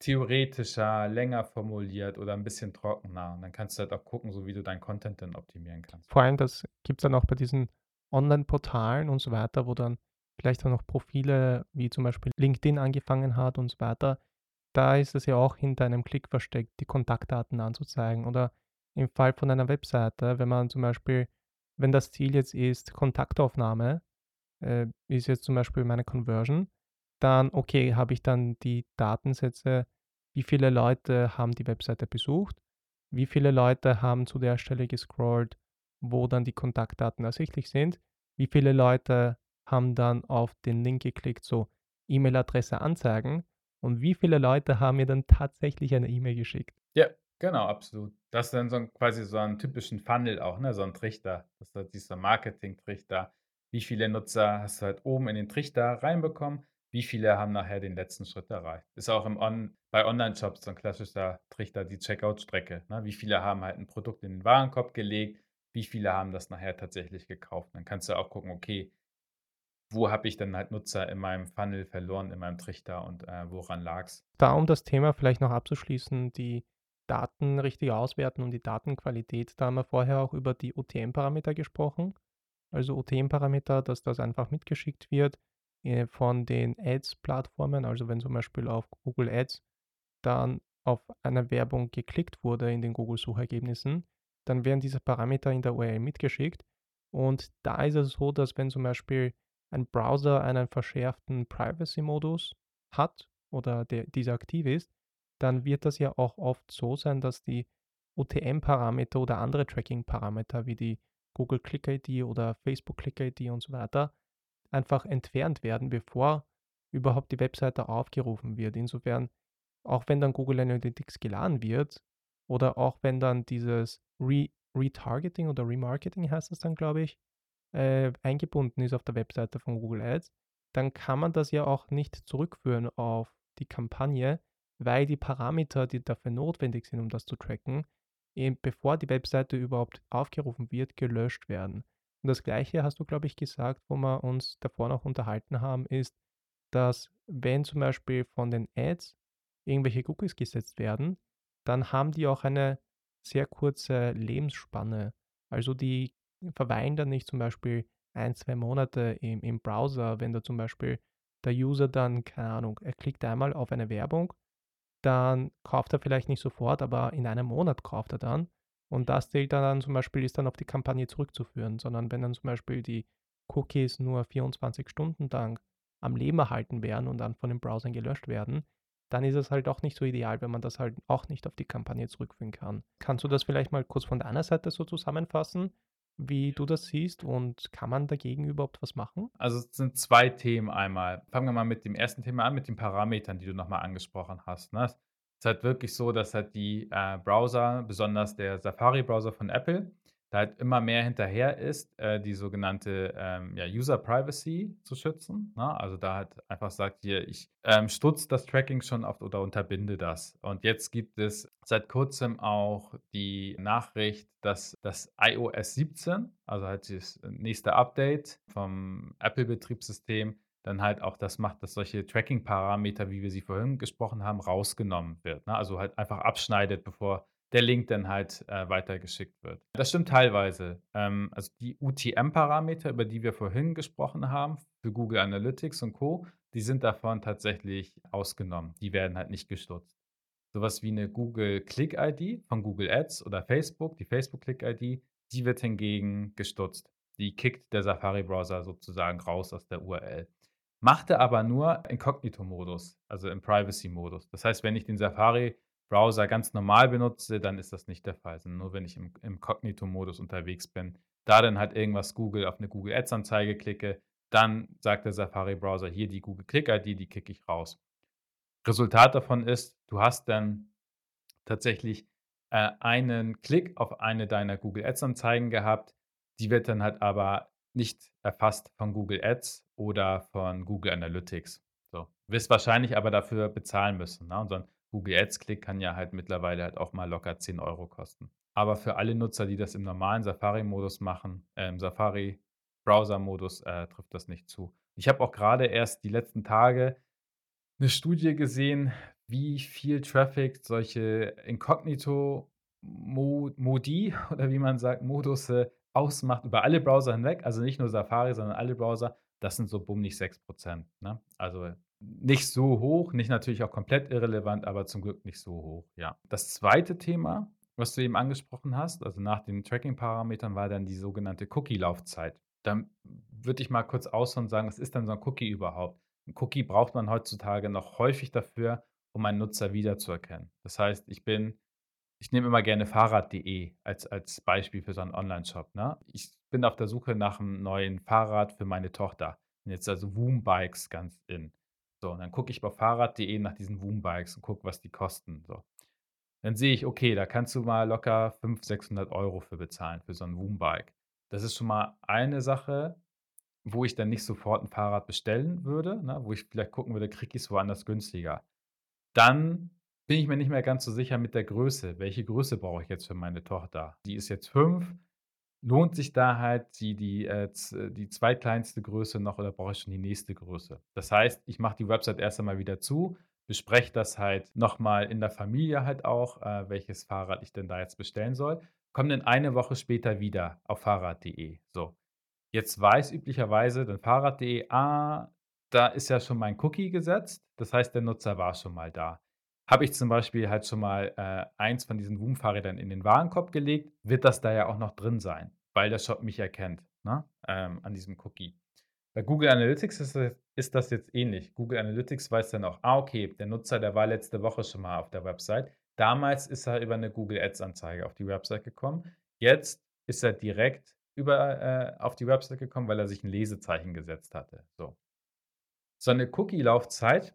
Speaker 1: theoretischer, länger formuliert oder ein bisschen trockener. Und dann kannst du halt auch gucken, so wie du deinen Content dann optimieren kannst.
Speaker 2: Vor allem, das gibt es dann auch bei diesen Online-Portalen und so weiter, wo dann vielleicht auch noch Profile wie zum Beispiel LinkedIn angefangen hat und so weiter, da ist es ja auch hinter einem Klick versteckt, die Kontaktdaten anzuzeigen. Oder im Fall von einer Webseite, wenn man zum Beispiel, wenn das Ziel jetzt ist, Kontaktaufnahme, äh, ist jetzt zum Beispiel meine Conversion, dann okay, habe ich dann die Datensätze, wie viele Leute haben die Webseite besucht, wie viele Leute haben zu der Stelle gescrollt, wo dann die Kontaktdaten ersichtlich sind. Wie viele Leute haben dann auf den Link geklickt, so E-Mail-Adresse anzeigen und wie viele Leute haben mir dann tatsächlich eine E-Mail geschickt?
Speaker 1: Ja, genau, absolut. Das ist dann so ein, quasi so einen typischen Funnel auch, ne? so ein Trichter. Das ist halt dieser Marketing-Trichter. Wie viele Nutzer hast du halt oben in den Trichter reinbekommen? Wie viele haben nachher den letzten Schritt erreicht? Ist auch im On bei Online-Shops so ein klassischer Trichter, die Checkout-Strecke. Ne? Wie viele haben halt ein Produkt in den Warenkorb gelegt? Wie viele haben das nachher tatsächlich gekauft. Dann kannst du auch gucken, okay, wo habe ich dann halt Nutzer in meinem Funnel verloren, in meinem Trichter und äh, woran lag es?
Speaker 2: Da, um das Thema vielleicht noch abzuschließen, die Daten richtig auswerten und die Datenqualität, da haben wir vorher auch über die OTM-Parameter gesprochen. Also OTM-Parameter, dass das einfach mitgeschickt wird äh, von den Ads-Plattformen. Also wenn zum Beispiel auf Google Ads dann auf eine Werbung geklickt wurde in den Google-Suchergebnissen, dann werden diese Parameter in der URL mitgeschickt. Und da ist es so, dass wenn zum Beispiel ein Browser einen verschärften Privacy-Modus hat oder der, dieser aktiv ist, dann wird das ja auch oft so sein, dass die UTM-Parameter oder andere Tracking-Parameter wie die Google Click-ID oder Facebook Click-ID und so weiter einfach entfernt werden, bevor überhaupt die Webseite aufgerufen wird. Insofern, auch wenn dann Google Analytics geladen wird oder auch wenn dann dieses Re Retargeting oder Remarketing heißt es dann, glaube ich, äh, eingebunden ist auf der Webseite von Google Ads, dann kann man das ja auch nicht zurückführen auf die Kampagne, weil die Parameter, die dafür notwendig sind, um das zu tracken, eben bevor die Webseite überhaupt aufgerufen wird, gelöscht werden. Und das Gleiche hast du, glaube ich, gesagt, wo wir uns davor noch unterhalten haben, ist, dass wenn zum Beispiel von den Ads irgendwelche Cookies gesetzt werden, dann haben die auch eine sehr kurze Lebensspanne. Also die verweilen dann nicht zum Beispiel ein, zwei Monate im, im Browser, wenn da zum Beispiel der User dann, keine Ahnung, er klickt einmal auf eine Werbung, dann kauft er vielleicht nicht sofort, aber in einem Monat kauft er dann. Und das zählt dann zum Beispiel, ist dann auf die Kampagne zurückzuführen, sondern wenn dann zum Beispiel die Cookies nur 24 Stunden lang am Leben erhalten werden und dann von den Browsern gelöscht werden, dann ist es halt auch nicht so ideal, wenn man das halt auch nicht auf die Kampagne zurückführen kann. Kannst du das vielleicht mal kurz von deiner Seite so zusammenfassen, wie du das siehst und kann man dagegen überhaupt was machen?
Speaker 1: Also es sind zwei Themen einmal. Fangen wir mal mit dem ersten Thema an, mit den Parametern, die du nochmal angesprochen hast. Ne? Es ist halt wirklich so, dass halt die äh, Browser, besonders der Safari-Browser von Apple, da halt immer mehr hinterher ist, äh, die sogenannte ähm, ja, User Privacy zu schützen. Ne? Also da halt einfach sagt hier, ich ähm, stutze das Tracking schon oft oder unterbinde das. Und jetzt gibt es seit kurzem auch die Nachricht, dass das iOS 17, also halt das nächste Update vom Apple-Betriebssystem, dann halt auch das macht, dass solche Tracking-Parameter, wie wir sie vorhin gesprochen haben, rausgenommen wird. Ne? Also halt einfach abschneidet, bevor der Link dann halt äh, weitergeschickt wird. Das stimmt teilweise. Ähm, also die UTM-Parameter, über die wir vorhin gesprochen haben, für Google Analytics und Co., die sind davon tatsächlich ausgenommen. Die werden halt nicht gestutzt. Sowas wie eine Google Click-ID von Google Ads oder Facebook, die Facebook Click-ID, die wird hingegen gestutzt. Die kickt der Safari-Browser sozusagen raus aus der URL. Machte aber nur Inkognito-Modus, also im Privacy-Modus. Das heißt, wenn ich den Safari Browser ganz normal benutze, dann ist das nicht der Fall. Sondern nur wenn ich im, im Kognito-Modus unterwegs bin, da dann halt irgendwas Google auf eine Google Ads-Anzeige klicke, dann sagt der Safari-Browser hier die Google Click-ID, die kicke ich raus. Resultat davon ist, du hast dann tatsächlich äh, einen Klick auf eine deiner Google Ads-Anzeigen gehabt. Die wird dann halt aber nicht erfasst von Google Ads oder von Google Analytics. So. Wirst wahrscheinlich aber dafür bezahlen müssen. Ne? Und so Google Ads-Klick kann ja halt mittlerweile halt auch mal locker 10 Euro kosten. Aber für alle Nutzer, die das im normalen Safari-Modus machen, äh, im Safari-Browser-Modus, äh, trifft das nicht zu. Ich habe auch gerade erst die letzten Tage eine Studie gesehen, wie viel Traffic solche Inkognito-Modi oder wie man sagt, Modus ausmacht über alle Browser hinweg. Also nicht nur Safari, sondern alle Browser. Das sind so bumm nicht 6%. Ne? Also nicht so hoch, nicht natürlich auch komplett irrelevant, aber zum Glück nicht so hoch, ja. Das zweite Thema, was du eben angesprochen hast, also nach den Tracking-Parametern, war dann die sogenannte Cookie-Laufzeit. Dann würde ich mal kurz ausholen und sagen, was ist denn so ein Cookie überhaupt? Ein Cookie braucht man heutzutage noch häufig dafür, um einen Nutzer wiederzuerkennen. Das heißt, ich bin, ich nehme immer gerne Fahrrad.de als, als Beispiel für so einen Online-Shop. Ne? Ich bin auf der Suche nach einem neuen Fahrrad für meine Tochter. Und jetzt also Woom Bikes ganz in. So, und dann gucke ich bei Fahrrad.de nach diesen Woom-Bikes und gucke, was die kosten. So. Dann sehe ich, okay, da kannst du mal locker 500, 600 Euro für bezahlen, für so ein Woom-Bike. Das ist schon mal eine Sache, wo ich dann nicht sofort ein Fahrrad bestellen würde, ne, wo ich vielleicht gucken würde, kriege ich es woanders günstiger. Dann bin ich mir nicht mehr ganz so sicher mit der Größe. Welche Größe brauche ich jetzt für meine Tochter? Die ist jetzt fünf lohnt sich da halt die, die, äh, die zweitkleinste Größe noch oder brauche ich schon die nächste Größe? Das heißt, ich mache die Website erst einmal wieder zu, bespreche das halt nochmal in der Familie halt auch, äh, welches Fahrrad ich denn da jetzt bestellen soll. Komme dann eine Woche später wieder auf Fahrrad.de. So. Jetzt weiß üblicherweise dann Fahrrad.de, ah, da ist ja schon mein Cookie gesetzt. Das heißt, der Nutzer war schon mal da. Habe ich zum Beispiel halt schon mal äh, eins von diesen Woom-Fahrrädern in den Warenkorb gelegt, wird das da ja auch noch drin sein, weil der Shop mich erkennt ne? ähm, an diesem Cookie. Bei Google Analytics ist das, ist das jetzt ähnlich. Google Analytics weiß dann auch, ah, okay, der Nutzer, der war letzte Woche schon mal auf der Website. Damals ist er über eine Google Ads-Anzeige auf die Website gekommen. Jetzt ist er direkt über, äh, auf die Website gekommen, weil er sich ein Lesezeichen gesetzt hatte. So. So eine Cookie-Laufzeit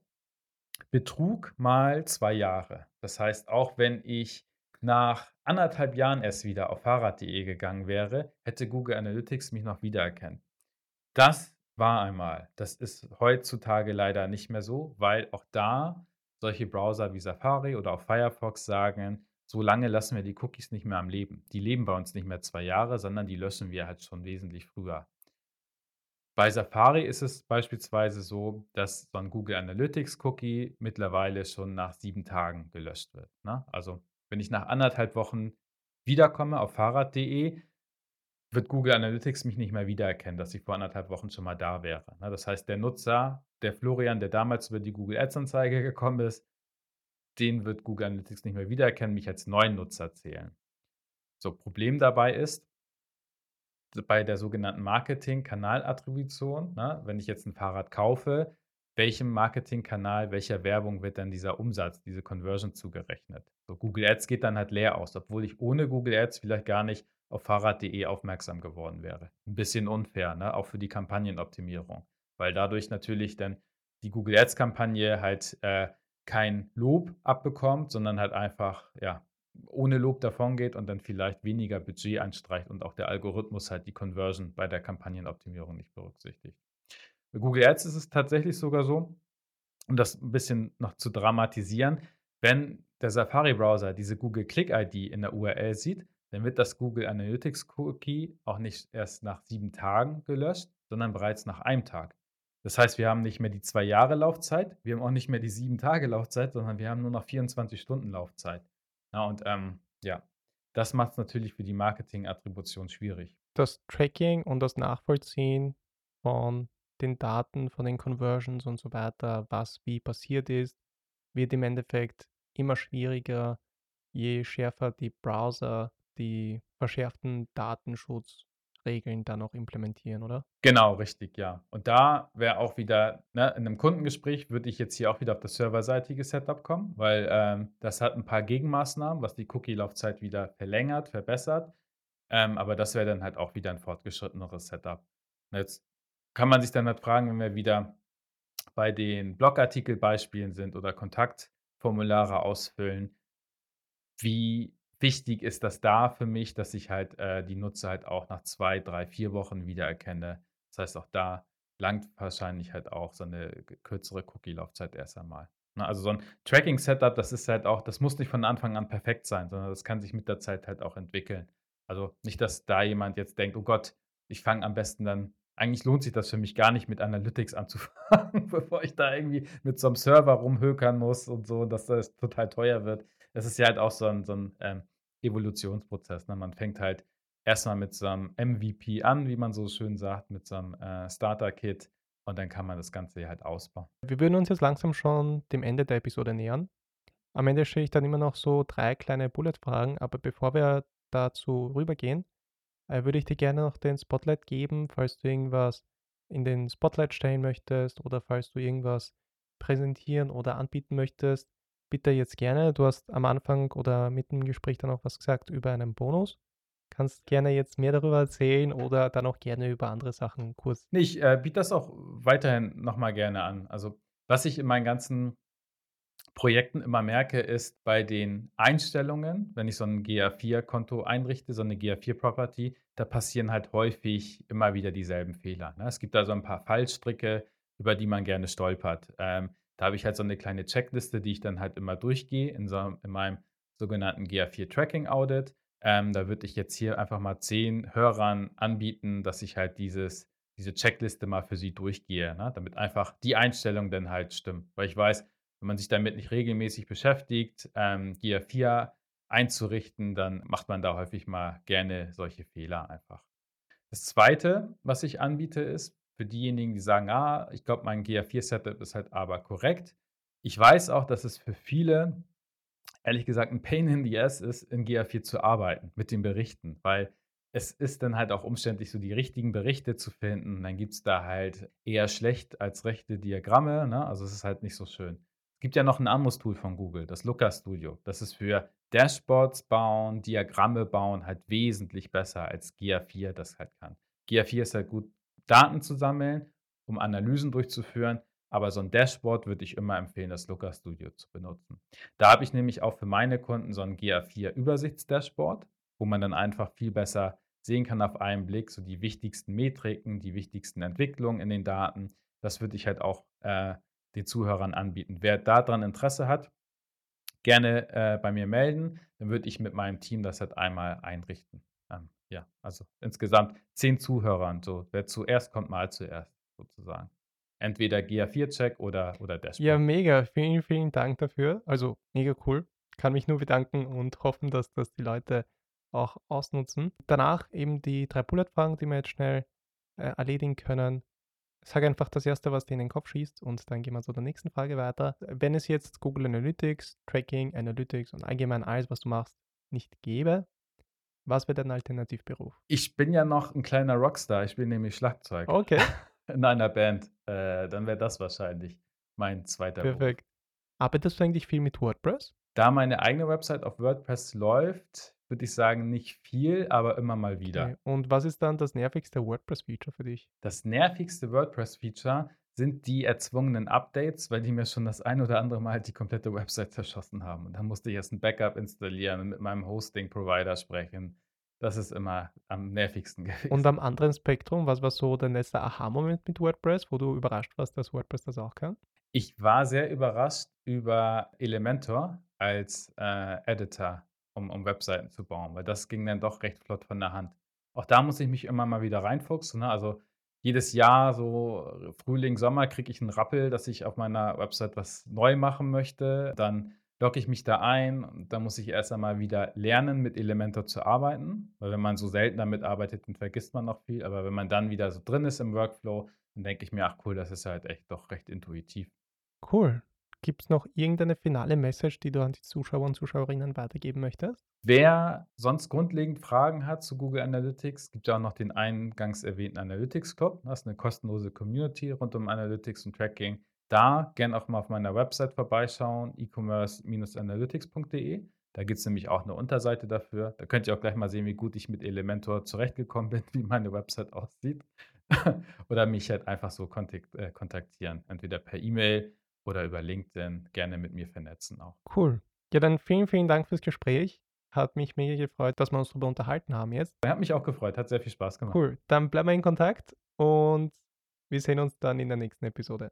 Speaker 1: Betrug mal zwei Jahre. Das heißt, auch wenn ich nach anderthalb Jahren erst wieder auf Fahrrad.de gegangen wäre, hätte Google Analytics mich noch wiedererkennen. Das war einmal. Das ist heutzutage leider nicht mehr so, weil auch da solche Browser wie Safari oder auch Firefox sagen, so lange lassen wir die Cookies nicht mehr am Leben. Die leben bei uns nicht mehr zwei Jahre, sondern die löschen wir halt schon wesentlich früher. Bei Safari ist es beispielsweise so, dass so ein Google Analytics Cookie mittlerweile schon nach sieben Tagen gelöscht wird. Ne? Also wenn ich nach anderthalb Wochen wiederkomme auf fahrrad.de, wird Google Analytics mich nicht mehr wiedererkennen, dass ich vor anderthalb Wochen schon mal da wäre. Ne? Das heißt, der Nutzer, der Florian, der damals über die Google Ads Anzeige gekommen ist, den wird Google Analytics nicht mehr wiedererkennen, mich als neuen Nutzer zählen. So, Problem dabei ist, bei der sogenannten Marketing-Kanalattribution, ne, wenn ich jetzt ein Fahrrad kaufe, welchem Marketingkanal, welcher Werbung wird dann dieser Umsatz, diese Conversion zugerechnet? So, Google Ads geht dann halt leer aus, obwohl ich ohne Google Ads vielleicht gar nicht auf Fahrrad.de aufmerksam geworden wäre. Ein bisschen unfair, ne? auch für die Kampagnenoptimierung, weil dadurch natürlich dann die Google Ads-Kampagne halt äh, kein Lob abbekommt, sondern halt einfach, ja, ohne Lob davongeht und dann vielleicht weniger Budget anstreicht und auch der Algorithmus halt die Conversion bei der Kampagnenoptimierung nicht berücksichtigt. Bei Google Ads ist es tatsächlich sogar so, um das ein bisschen noch zu dramatisieren, wenn der Safari-Browser diese Google Click-ID in der URL sieht, dann wird das Google Analytics Cookie auch nicht erst nach sieben Tagen gelöscht, sondern bereits nach einem Tag. Das heißt, wir haben nicht mehr die zwei Jahre Laufzeit, wir haben auch nicht mehr die sieben Tage Laufzeit, sondern wir haben nur noch 24 Stunden Laufzeit. Ja, und ähm, ja, das macht es natürlich für die Marketing-Attribution schwierig.
Speaker 2: Das Tracking und das Nachvollziehen von den Daten, von den Conversions und so weiter, was wie passiert ist, wird im Endeffekt immer schwieriger, je schärfer die Browser die verschärften Datenschutz Regeln dann auch implementieren, oder?
Speaker 1: Genau, richtig, ja. Und da wäre auch wieder, ne, in einem Kundengespräch würde ich jetzt hier auch wieder auf das serverseitige Setup kommen, weil ähm, das hat ein paar Gegenmaßnahmen, was die Cookie-Laufzeit wieder verlängert, verbessert. Ähm, aber das wäre dann halt auch wieder ein fortgeschritteneres Setup. Und jetzt kann man sich dann halt fragen, wenn wir wieder bei den Blogartikelbeispielen sind oder Kontaktformulare ausfüllen, wie wichtig ist das da für mich, dass ich halt äh, die Nutzer halt auch nach zwei, drei, vier Wochen wiedererkenne. Das heißt, auch da langt wahrscheinlich halt auch so eine kürzere Cookie-Laufzeit erst einmal. Ne? Also so ein Tracking-Setup, das ist halt auch, das muss nicht von Anfang an perfekt sein, sondern das kann sich mit der Zeit halt auch entwickeln. Also nicht, dass da jemand jetzt denkt, oh Gott, ich fange am besten dann, eigentlich lohnt sich das für mich gar nicht mit Analytics anzufangen, bevor ich da irgendwie mit so einem Server rumhökern muss und so, dass das total teuer wird. Das ist ja halt auch so ein, so ein ähm, Evolutionsprozess. Ne? Man fängt halt erstmal mit so einem MVP an, wie man so schön sagt, mit so einem äh, Starter-Kit und dann kann man das Ganze halt ausbauen.
Speaker 2: Wir würden uns jetzt langsam schon dem Ende der Episode nähern. Am Ende stelle ich dann immer noch so drei kleine Bullet-Fragen, aber bevor wir dazu rübergehen, äh, würde ich dir gerne noch den Spotlight geben, falls du irgendwas in den Spotlight stellen möchtest oder falls du irgendwas präsentieren oder anbieten möchtest, bitte jetzt gerne. Du hast am Anfang oder mitten im Gespräch dann auch was gesagt über einen Bonus. Kannst gerne jetzt mehr darüber erzählen oder dann auch gerne über andere Sachen kurz.
Speaker 1: Nee, ich äh, biete das auch weiterhin nochmal gerne an. Also, was ich in meinen ganzen Projekten immer merke, ist bei den Einstellungen, wenn ich so ein GA4-Konto einrichte, so eine GA4-Property, da passieren halt häufig immer wieder dieselben Fehler. Ne? Es gibt da so ein paar Fallstricke, über die man gerne stolpert. Ähm, da habe ich halt so eine kleine Checkliste, die ich dann halt immer durchgehe in, so, in meinem sogenannten GA4 Tracking Audit. Ähm, da würde ich jetzt hier einfach mal zehn Hörern anbieten, dass ich halt dieses, diese Checkliste mal für sie durchgehe, ne? damit einfach die Einstellung dann halt stimmt. Weil ich weiß, wenn man sich damit nicht regelmäßig beschäftigt, ähm, GA4 einzurichten, dann macht man da häufig mal gerne solche Fehler einfach. Das zweite, was ich anbiete, ist, für diejenigen, die sagen, ah, ich glaube, mein GA4-Setup ist halt aber korrekt. Ich weiß auch, dass es für viele, ehrlich gesagt, ein Pain in the Ass ist, in GA4 zu arbeiten mit den Berichten, weil es ist dann halt auch umständlich, so die richtigen Berichte zu finden. Dann gibt es da halt eher schlecht als rechte Diagramme. Ne? Also es ist halt nicht so schön. Es gibt ja noch ein anderes Tool von Google, das Looker Studio. Das ist für Dashboards bauen, Diagramme bauen halt wesentlich besser als GA4 das halt kann. GA4 ist halt gut Daten zu sammeln, um Analysen durchzuführen. Aber so ein Dashboard würde ich immer empfehlen, das Looker Studio zu benutzen. Da habe ich nämlich auch für meine Kunden so ein GA4-Übersichtsdashboard, wo man dann einfach viel besser sehen kann auf einen Blick, so die wichtigsten Metriken, die wichtigsten Entwicklungen in den Daten. Das würde ich halt auch äh, den Zuhörern anbieten. Wer daran Interesse hat, gerne äh, bei mir melden. Dann würde ich mit meinem Team das halt einmal einrichten. Ja, also insgesamt zehn Zuhörern. So, wer zuerst kommt, mal zuerst sozusagen. Entweder GA4-Check oder, oder Dashboard.
Speaker 2: Ja, mega. Vielen, vielen Dank dafür. Also mega cool. Kann mich nur bedanken und hoffen, dass das die Leute auch ausnutzen. Danach eben die drei Bullet-Fragen, die wir jetzt schnell äh, erledigen können. Sag einfach das Erste, was dir in den Kopf schießt und dann gehen wir zu der nächsten Frage weiter. Wenn es jetzt Google Analytics, Tracking, Analytics und allgemein alles, was du machst, nicht gäbe, was wäre dein Alternativberuf?
Speaker 1: Ich bin ja noch ein kleiner Rockstar. Ich spiele nämlich Schlagzeug.
Speaker 2: Okay.
Speaker 1: In einer Band. Äh, dann wäre das wahrscheinlich mein zweiter
Speaker 2: Perfekt.
Speaker 1: Beruf.
Speaker 2: Arbeitest du eigentlich viel mit WordPress?
Speaker 1: Da meine eigene Website auf WordPress läuft, würde ich sagen, nicht viel, aber immer mal wieder.
Speaker 2: Okay. Und was ist dann das nervigste WordPress-Feature für dich?
Speaker 1: Das nervigste WordPress-Feature sind die erzwungenen Updates, weil die mir schon das ein oder andere Mal die komplette Website zerschossen haben. Und dann musste ich erst ein Backup installieren und mit meinem Hosting-Provider sprechen. Das ist immer am nervigsten gewesen.
Speaker 2: Und am anderen Spektrum, was war so dein letzter Aha-Moment mit WordPress, wo du überrascht warst, dass WordPress das auch kann?
Speaker 1: Ich war sehr überrascht über Elementor als äh, Editor, um, um Webseiten zu bauen, weil das ging dann doch recht flott von der Hand. Auch da muss ich mich immer mal wieder reinfuchsen. Ne? Also jedes Jahr, so Frühling, Sommer, kriege ich einen Rappel, dass ich auf meiner Website was neu machen möchte. Dann logge ich mich da ein und dann muss ich erst einmal wieder lernen, mit Elementor zu arbeiten. Weil wenn man so selten damit arbeitet, dann vergisst man noch viel. Aber wenn man dann wieder so drin ist im Workflow, dann denke ich mir, ach cool, das ist halt echt doch recht intuitiv.
Speaker 2: Cool. Gibt es noch irgendeine finale Message, die du an die Zuschauer und Zuschauerinnen weitergeben möchtest?
Speaker 1: Wer sonst grundlegend Fragen hat zu Google Analytics, gibt ja auch noch den eingangs erwähnten Analytics Club. Das ist eine kostenlose Community rund um Analytics und Tracking. Da gerne auch mal auf meiner Website vorbeischauen, e-commerce-analytics.de. Da gibt es nämlich auch eine Unterseite dafür. Da könnt ihr auch gleich mal sehen, wie gut ich mit Elementor zurechtgekommen bin, wie meine Website aussieht. Oder mich halt einfach so äh, kontaktieren. Entweder per E-Mail oder über LinkedIn gerne mit mir vernetzen auch.
Speaker 2: Cool. Ja, dann vielen, vielen Dank fürs Gespräch. Hat mich mega gefreut, dass wir uns darüber unterhalten haben jetzt.
Speaker 1: Hat mich auch gefreut, hat sehr viel Spaß gemacht.
Speaker 2: Cool. Dann bleiben wir in Kontakt und wir sehen uns dann in der nächsten Episode.